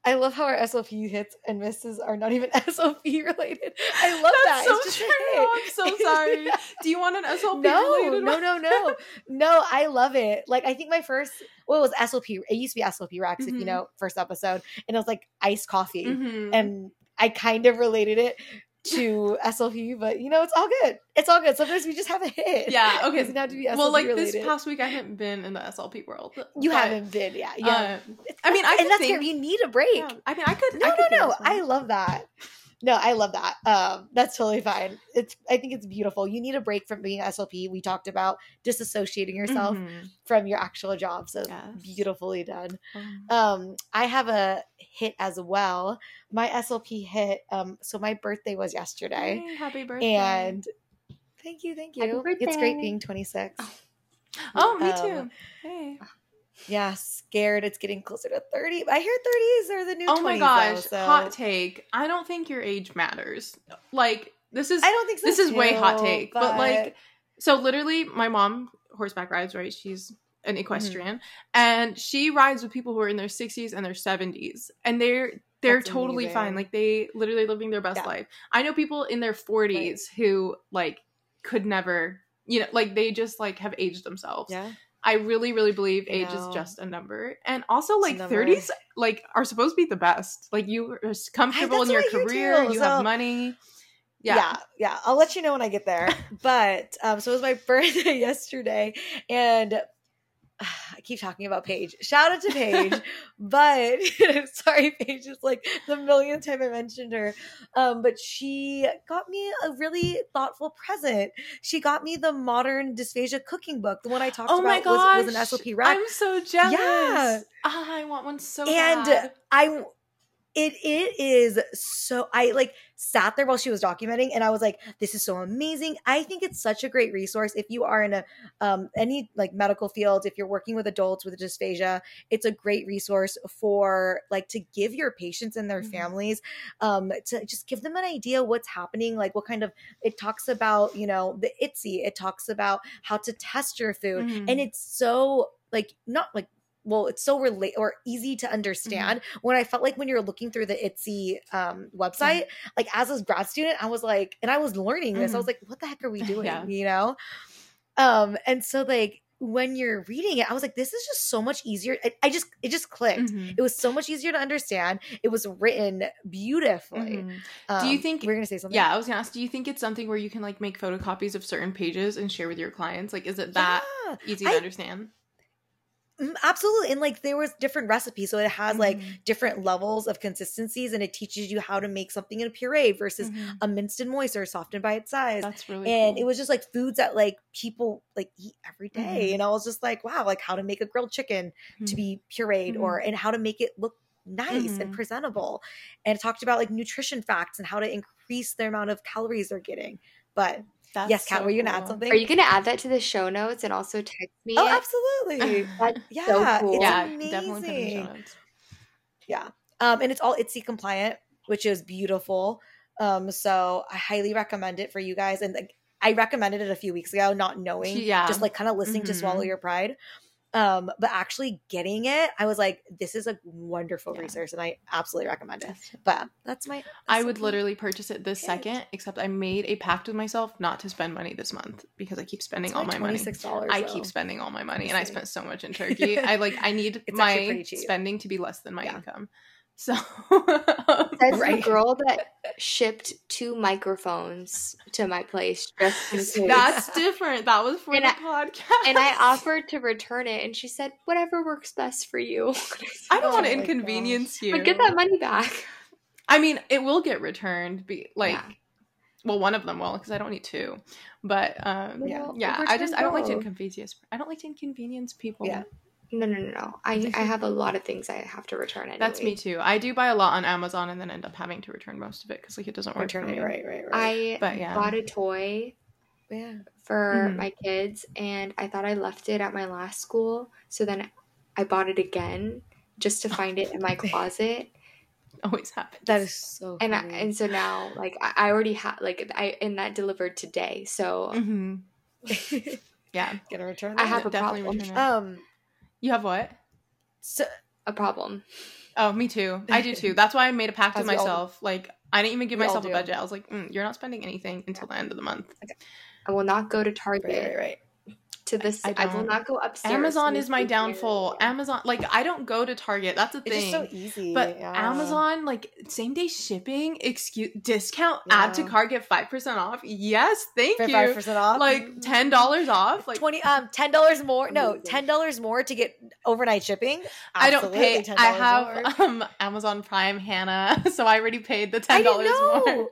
I love how our SLP hits and misses are not even SLP related. I love That's that. So it's true. I'm so sorry. Do you want an SLP no. No, no, no, no. I love it. Like I think my first well, it was SLP. It used to be SLP Rex, mm-hmm. if you mm-hmm. know, first episode, and it was like iced coffee, mm-hmm. and I kind of related it to SLP, but you know, it's all good. It's all good. Sometimes we just have a hit. Yeah. Okay. It not to be SLP well, like related. this past week, I haven't been in the SLP world. You but, haven't been, yeah, yeah. Um, I mean, I and that's think, You need a break. Yeah, I mean, I could. No, I could no, no. I love that. No, I love that. Um, that's totally fine. It's I think it's beautiful. You need a break from being SLP. We talked about disassociating yourself mm-hmm. from your actual job. So yes. beautifully done. Mm-hmm. Um, I have a hit as well. My SLP hit. Um, so my birthday was yesterday. Happy birthday! And thank you, thank you. It's great being 26. Oh, oh me um, too. Hey yeah, scared it's getting closer to 30. I hear 30s are the new Oh my gosh, though, so. hot take. I don't think your age matters. Like this is I don't think so This too, is way hot take, but... but... like so literally my mom horseback rides, right? She's an equestrian mm-hmm. and she rides with people who are in their 60s and their 70s and they're they're That's totally amazing. fine. Like they literally living their best yeah. life. I know people in their 40s right. who like could never, you know, like they just like have aged themselves. Yeah. I really, really believe age is just a number. And also like thirties like are supposed to be the best. Like you are comfortable in your career, you so, have money. Yeah. yeah. yeah, I'll let you know when I get there. but um, so it was my birthday yesterday, and I keep talking about Paige. Shout out to Paige. but sorry, Paige is like the millionth time I mentioned her. Um, but she got me a really thoughtful present. She got me the modern dysphagia cooking book. The one I talked oh about gosh. was, was, an SLP rack. I'm so jealous. Yeah. Oh, I want one so and bad. I it it is so I like sat there while she was documenting and I was like, this is so amazing. I think it's such a great resource if you are in a um any like medical field, if you're working with adults with dysphagia, it's a great resource for like to give your patients and their mm-hmm. families um to just give them an idea what's happening, like what kind of it talks about, you know, the IDDSI, it talks about how to test your food. Mm-hmm. And it's so like not like well it's so relate or easy to mm-hmm. understand mm-hmm. when i felt like when you're looking through the IDDSI um, website mm-hmm. like as a grad student i was like and i was learning this mm-hmm. i was like what the heck are we doing yeah. you know Um, and so like when you're reading it, I was like, this is just so much easier. I, I just it just clicked. Mm-hmm. It was so much easier to understand. It was written beautifully. Mm-hmm. Um, do you think we're gonna say something? Yeah, I was gonna ask. Do you think it's something where you can like make photocopies of certain pages and share with your clients? Like, is it that yeah, easy to I, understand? Mm, absolutely and like there was different recipes so it has mm-hmm. like different levels of consistencies and it teaches you how to make something in a puree versus mm-hmm. a minced and moist or soft and bite-sized that's really and cool. it was just like foods that like people like eat every day. Mm-hmm. and i was just like wow like how to make a grilled chicken to mm-hmm. be pureed or mm-hmm. and how to make it look nice and presentable and it talked about like nutrition facts and how to increase the amount of calories they're getting but that's yes, Kat, so were you gonna add something? Are you gonna add that to the show notes and also text me? Oh, it? absolutely. That's yeah, so cool. yeah, amazing. definitely put in the show notes. Yeah, um, and it's all IDDSI compliant, which is beautiful. Um, so I highly recommend it for you guys. And like, I recommended it a few weeks ago, not knowing, yeah, just like kind of listening mm-hmm. to Swallow Your Pride. Um, but actually getting it, I was like, this is a wonderful yeah. resource and I absolutely recommend it. But that's my. That's I would literally purchase it this second, except I made a pact with myself not to spend money this month because I keep spending all my money. I keep spending all my money and I spent so much in Turkey. I like, I need my spending to be less than my yeah. income. So that's right. the girl that shipped two microphones to my place just That's different. That was for and the I, podcast. And I offered to return it and she said, Whatever works best for you. I don't oh want to inconvenience you. But get that money back. I mean, it will get returned. Be like yeah. well, one of them will because I don't need two. But um, yeah, yeah. I just I don't like to inconvenience. I don't like to inconvenience people. Yeah. No, no, no, no. I, I have a lot of things I have to return. Anyway. That's me too. I do buy a lot on Amazon and then end up having to return most of it because like it doesn't work return for me. Right, right, right. I but, yeah. bought a toy yeah. for mm-hmm. my kids and I thought I left it at my last school. So then I bought it again just to find it in my closet. Always happens. That is so. And I, and so now like I, I already have like I and that delivered today. So. Mm-hmm. yeah, gonna return. That. I have a Definitely problem. Um you have what? So, a problem. Oh, me too. I do too. That's why I made a pact with myself. All, like, I didn't even give myself a budget. I was like, mm, you're not spending anything until the end of the month. Okay. I will not go to Target. Right, right, right to this. I, I, will not go upstairs. Amazon is my downfall. Amazon, like I don't go to Target. That's a thing. It's so easy. But yeah. Amazon, like same day shipping, excuse discount, yeah. add to cart, get five percent off. Yes, thank you. Five percent off, like ten dollars off, like twenty, um, ten dollars more. No, ten dollars more to get overnight shipping. Absolutely, I don't pay. I have more. um Amazon Prime, Hannah, so I already paid the ten dollars more.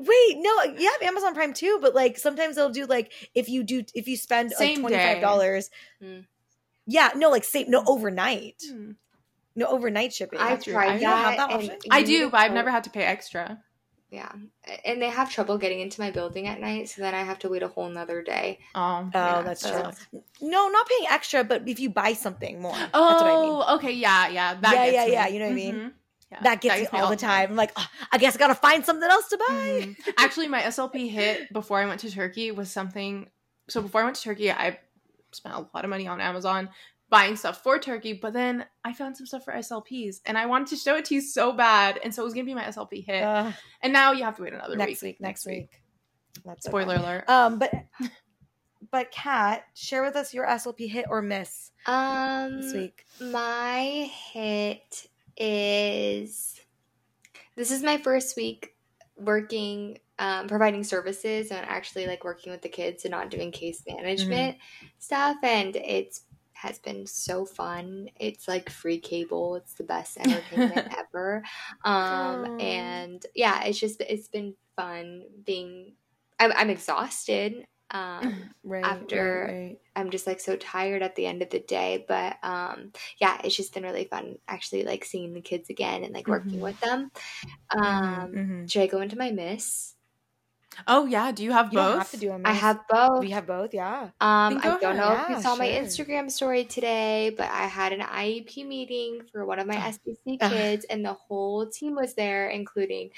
Wait, no, you have Amazon Prime too, but like sometimes they'll do like if you do if you spend Same like twenty five dollars. Mm. Yeah, no, like same no overnight. Mm. No overnight shipping. I've tried I that. that I do, but I've never had to pay extra. Yeah, and they have trouble getting into my building at night, so then I have to wait a whole nother day. Oh, oh, yeah, that's true. No, not paying extra, but if you buy something more. Oh, I mean. okay, yeah, yeah, that yeah, yeah, me. yeah. You know what mm-hmm. I mean? Yeah, that gets that me all the time. time. I'm like, oh, I guess I gotta find something else to buy. Mm-hmm. Actually, my SLP hit before I went to Turkey was something. So before I went to Turkey, I spent a lot of money on Amazon buying stuff for Turkey, but then I found some stuff for SLPs and I wanted to show it to you so bad. And so it was gonna be my SLP hit. Uh, and now you have to wait another week. next week. week next week. That's Spoiler okay. alert. Um, but but Kat, share with us your SLP hit or miss. Um, this week. My hit is this is my first week working um, providing services and actually like working with the kids and not doing case management mm-hmm. stuff and it's has been so fun it's like free cable it's the best entertainment ever um oh. and yeah it's just it's been fun being i'm, I'm exhausted um, right, after right, right. I'm just like so tired at the end of the day. But um, yeah, it's just been really fun actually like seeing the kids again and like working mm-hmm. with them. Mm-hmm, um, mm-hmm. Should I go into my miss? Oh yeah, do you have you both? have to do a miss. I have both. We have both, yeah. Um, I don't know yeah, if you saw sure. my Instagram story today, but I had an IEP meeting for one of my SDC kids, and the whole team was there, including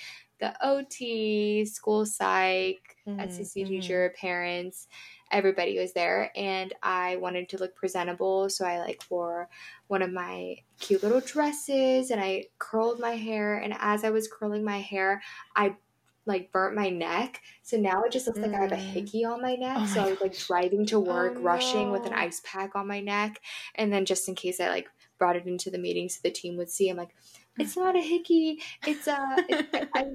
the OT, school psych, mm-hmm, SDC mm-hmm. teacher, parents, everybody was there. And I wanted to look presentable. So I like wore one of my cute little dresses and I curled my hair. And as I was curling my hair, I like burnt my neck. So now it just looks mm. like I have a mm. hickey on my neck. Oh so my I was like driving to work, oh, rushing no. with an ice pack on my neck. And then just in case I like brought it into the meeting so the team would see, I'm like, it's not a hickey. It's a. Uh, it, I,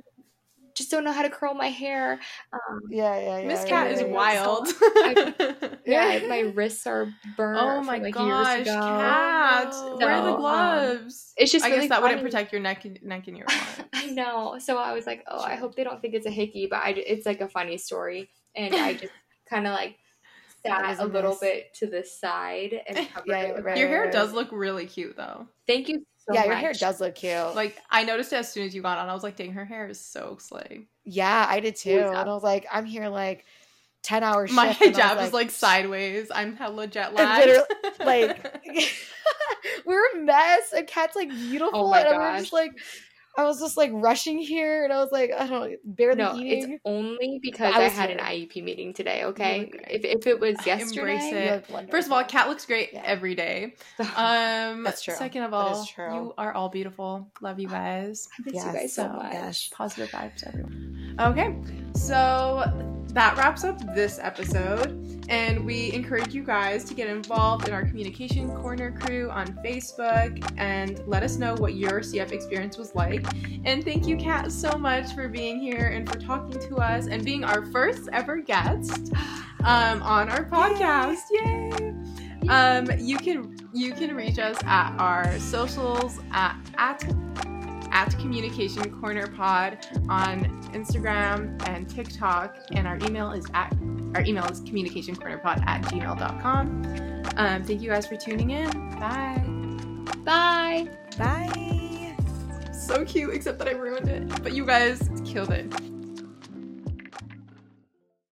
just don't know how to curl my hair. Um, yeah, yeah, yeah. Miss Kat is wild. yeah, my wrists are burnt. Oh my like gosh, Kat! So, Where are the um, gloves? Um, it's just. I really guess that funny. wouldn't protect your neck, neck and your. I know. So I was like, oh, I hope they don't think it's a hickey, but I, it's like a funny story, and I just kind of like sat a little bit to the side and covered yeah, it. Right, your hair right, does look really cute, though. Thank you so yeah, much. your hair does look cute. Like I noticed it as soon as you got on. I was like, dang, her hair is so slay. Yeah, I did too. And I was like, I'm here like 10 hours My hijab like, is like sideways. I'm hella jet lagged. like we're a mess. And Kat's like beautiful. Oh my and gosh. just like I was just like rushing here, and I was like, I don't know, barely no, eating. It's only because I, I had here. an IEP meeting today. Okay, if, if it was yesterday, First of all, Kat looks great yeah. every day. Um, That's true. Second of all, you are all beautiful. Love you guys. I miss yes, you guys so, so much. Positive vibes, everyone. Okay, so that wraps up this episode. And we encourage you guys to get involved in our Communication Corner crew on Facebook and let us know what your CF experience was like. And thank you, Kat, so much for being here and for talking to us and being our first ever guest um, on our podcast. Yay! Yay! Um, you can you can reach us at our socials at, at at Communication Corner Pod on Instagram and TikTok, and our email is at our email is communicationcornerpod at gmail.com. Um, thank you guys for tuning in. Bye. Bye. Bye. So cute, except that I ruined it. But you guys killed it.